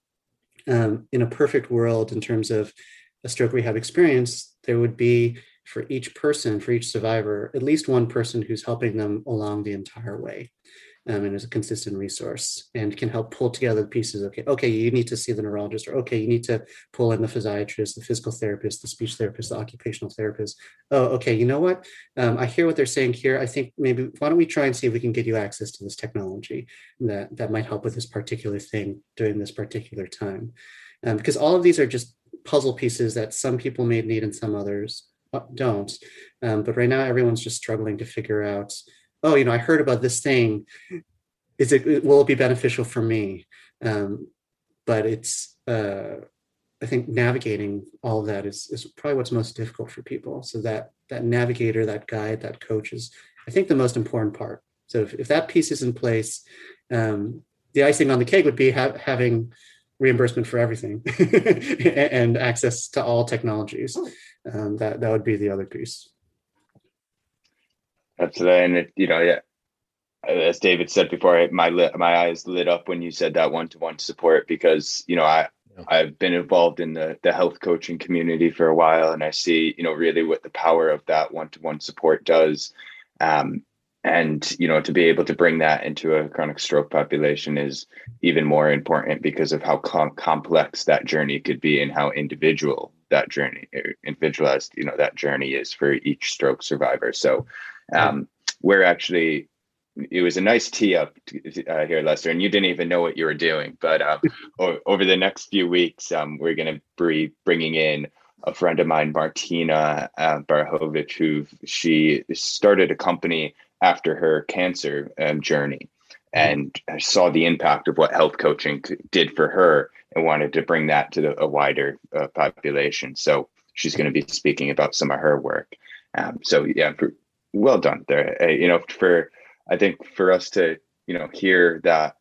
um, in a perfect world, in terms of a stroke rehab experience, there would be for each person, for each survivor, at least one person who's helping them along the entire way. Um, and is a consistent resource and can help pull together the pieces. Okay, okay, you need to see the neurologist, or okay, you need to pull in the physiatrist, the physical therapist, the speech therapist, the occupational therapist. Oh, okay, you know what? Um, I hear what they're saying here. I think maybe why don't we try and see if we can get you access to this technology that that might help with this particular thing during this particular time, um, because all of these are just puzzle pieces that some people may need and some others uh, don't. Um, but right now, everyone's just struggling to figure out, oh, you know, I heard about this thing. Is it will it be beneficial for me? Um, but it's uh, I think navigating all of that is is probably what's most difficult for people. So that that navigator, that guide, that coach is I think the most important part. So if, if that piece is in place, um, the icing on the cake would be ha- having reimbursement for everything and access to all technologies. Um, that that would be the other piece. Absolutely, and it, you know, yeah, as David said before, my lit, my eyes lit up when you said that one to one support because you know I I've been involved in the the health coaching community for a while, and I see you know really what the power of that one to one support does. Um, and you know to be able to bring that into a chronic stroke population is even more important because of how com- complex that journey could be and how individual that journey er, individualized you know that journey is for each stroke survivor so um, we're actually it was a nice tee up uh, here lester and you didn't even know what you were doing but um, over the next few weeks um, we're going to be bringing in a friend of mine martina uh, barhovich who she started a company after her cancer um, journey and saw the impact of what health coaching did for her and wanted to bring that to the, a wider uh, population. So she's going to be speaking about some of her work. Um, so yeah, well done there. Uh, you know, for I think for us to you know hear that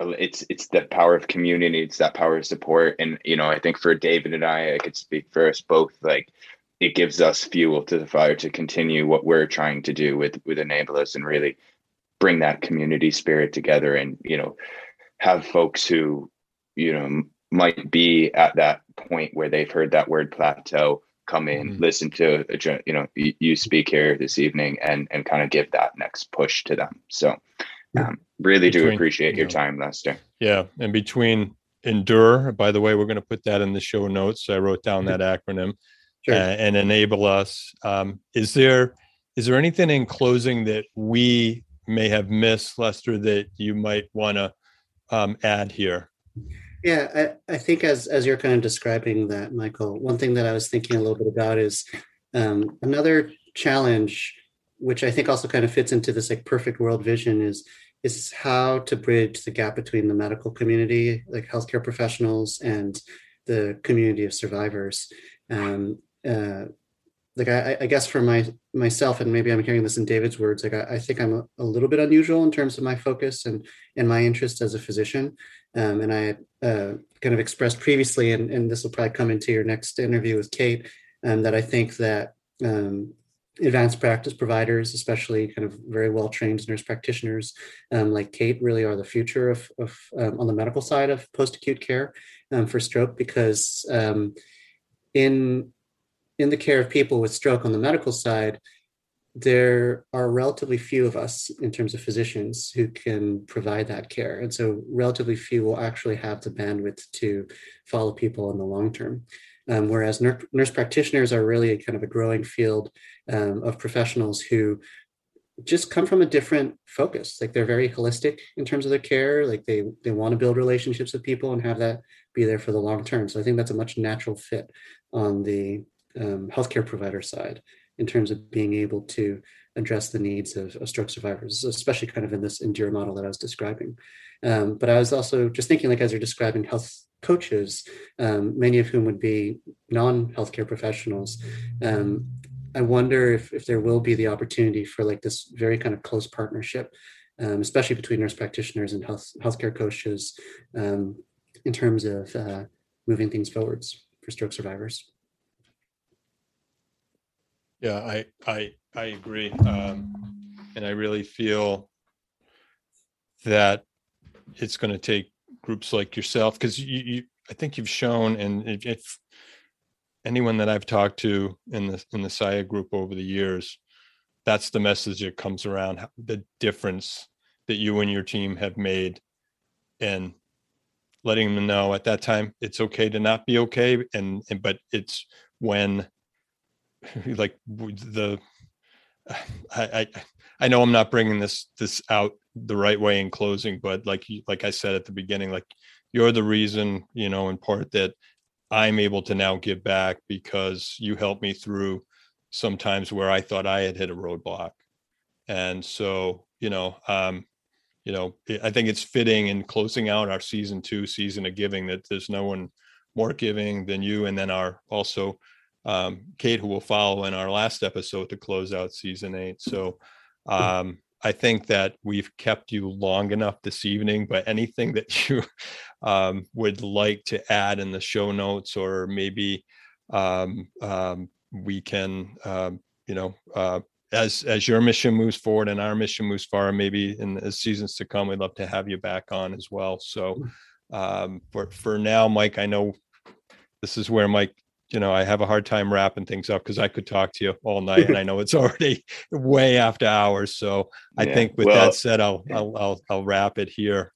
uh, it's it's the power of community, it's that power of support, and you know I think for David and I, I could speak for us both. Like it gives us fuel to the fire to continue what we're trying to do with with Enablers and really bring that community spirit together and you know have folks who you know might be at that point where they've heard that word plateau come in mm-hmm. listen to you know you speak here this evening and and kind of give that next push to them so Um, really Between- do appreciate your time, Lester. Yeah, and between endure, by the way, we're going to put that in the show notes. I wrote down that acronym. Sure. uh, and enable us. Um, is there is there anything in closing that we may have missed, Lester, that you might want to um, add here? Yeah, I, I think as as you're kind of describing that, Michael, one thing that I was thinking a little bit about is um, another challenge, which I think also kind of fits into this like perfect world vision, is is how to bridge the gap between the medical community, like healthcare professionals, and the community of survivors. Um, uh, like I, I guess for my myself, and maybe I'm hearing this in David's words, like I, I think I'm a, a little bit unusual in terms of my focus and and my interest as a physician. Um, and I uh, kind of expressed previously, and, and this will probably come into your next interview with Kate, um, that I think that um, advanced practice providers, especially kind of very well trained nurse practitioners um, like Kate, really are the future of, of um, on the medical side of post acute care um, for stroke because um, in in the care of people with stroke on the medical side, there are relatively few of us in terms of physicians who can provide that care. And so, relatively few will actually have the bandwidth to follow people in the long term. Um, whereas nurse, practitioners are really kind of a growing field um, of professionals who just come from a different focus. Like they're very holistic in terms of their care. Like they they want to build relationships with people and have that be there for the long term. So I think that's a much natural fit on the um, healthcare provider side in terms of being able to address the needs of, of stroke survivors, especially kind of in this endure model that I was describing. Um, but I was also just thinking, like as you're describing health coaches, um, many of whom would be non-healthcare professionals. Um, I wonder if, if there will be the opportunity for like this very kind of close partnership, um, especially between nurse practitioners and health healthcare coaches, um, in terms of uh, moving things forwards for stroke survivors. Yeah, I I I agree, um, and I really feel that it's going to take groups like yourself because you, you I think you've shown, and if, if anyone that I've talked to in the in the SIA group over the years, that's the message that comes around the difference that you and your team have made, and letting them know at that time it's okay to not be okay, and, and but it's when like the I, I I know I'm not bringing this this out the right way in closing, but like like I said at the beginning, like you're the reason, you know, in part that I'm able to now give back because you helped me through sometimes where I thought I had hit a roadblock. And so, you know, um, you know, I- think it's fitting in closing out our season two season of giving that there's no one more giving than you. And then our also um, Kate, who will follow in our last episode to close out season eight. So um, I think that we've kept you long enough this evening, but anything that you um, would like to add in the show notes, or maybe um, um, we can, um, you know, uh, as as your mission moves forward and our mission moves forward, maybe in the seasons to come, we'd love to have you back on as well. So um, for for now, Mike, I know this is where Mike you know, I have a hard time wrapping things up because I could talk to you all night, and I know it's already way after hours. So I Yeah, think with well, that said, I'll, I'll I'll I'll wrap it here.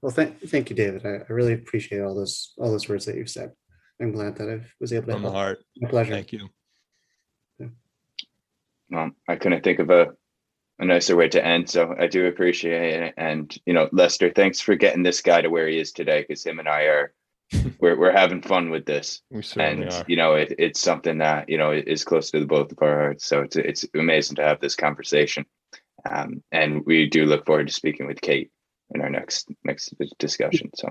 Well, thank, thank you, David. I, I really appreciate all those all those words that you've said. I'm glad that I was able to From the help. heart. My pleasure. Thank you. Well, I couldn't think of a, a nicer way to end. So I do appreciate it. And, you know, Lester, thanks for getting this guy to where he is today because him and I are, we're, we're having fun with this. And, are. you know, it, it's something that, you know, is close to the both of our hearts. So it's, it's amazing to have this conversation. Um, and we do look forward to speaking with Kate in our next next discussion. So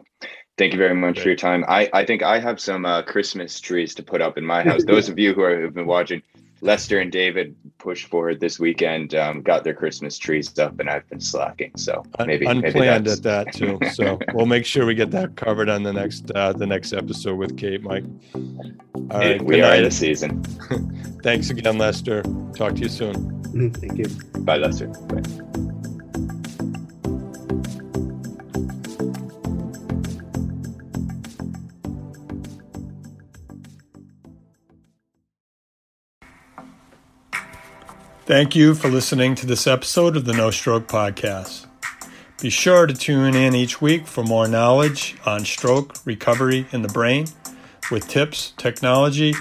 thank you very much for your time. I, I think I have some uh, Christmas trees to put up in my house. Those of you who are, have been watching, Lester and David pushed forward this weekend, um, got their Christmas trees up, and I've been slacking. So Un- maybe maybe unplanned that's- at that too. So we'll make sure we get that covered on the next uh, the next episode with Kate, Mike. All right, Hey, we good are in the season. Thanks again, Lester. Talk to you soon. Mhm, Thank you. Bye, Lester. Bye. Thank you for listening to this episode of the No Stroke Podcast. Be sure to tune in each week for more knowledge on stroke recovery in the brain with tips, technology,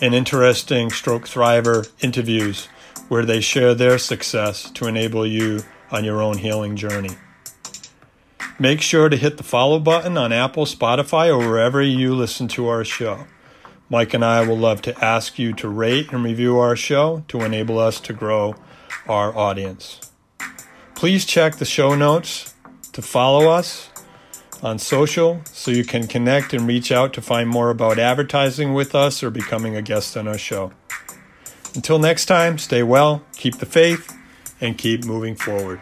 and interesting stroke thriver interviews where they share their success to enable you on your own healing journey. Make sure to hit the follow button on Apple, Spotify, or wherever you listen to our show. Mike and I will love to ask you to rate and review our show to enable us to grow our audience. Please check the show notes to follow us on social so you can connect and reach out to find more about advertising with us or becoming a guest on our show. Until next time, stay well, keep the faith, and keep moving forward.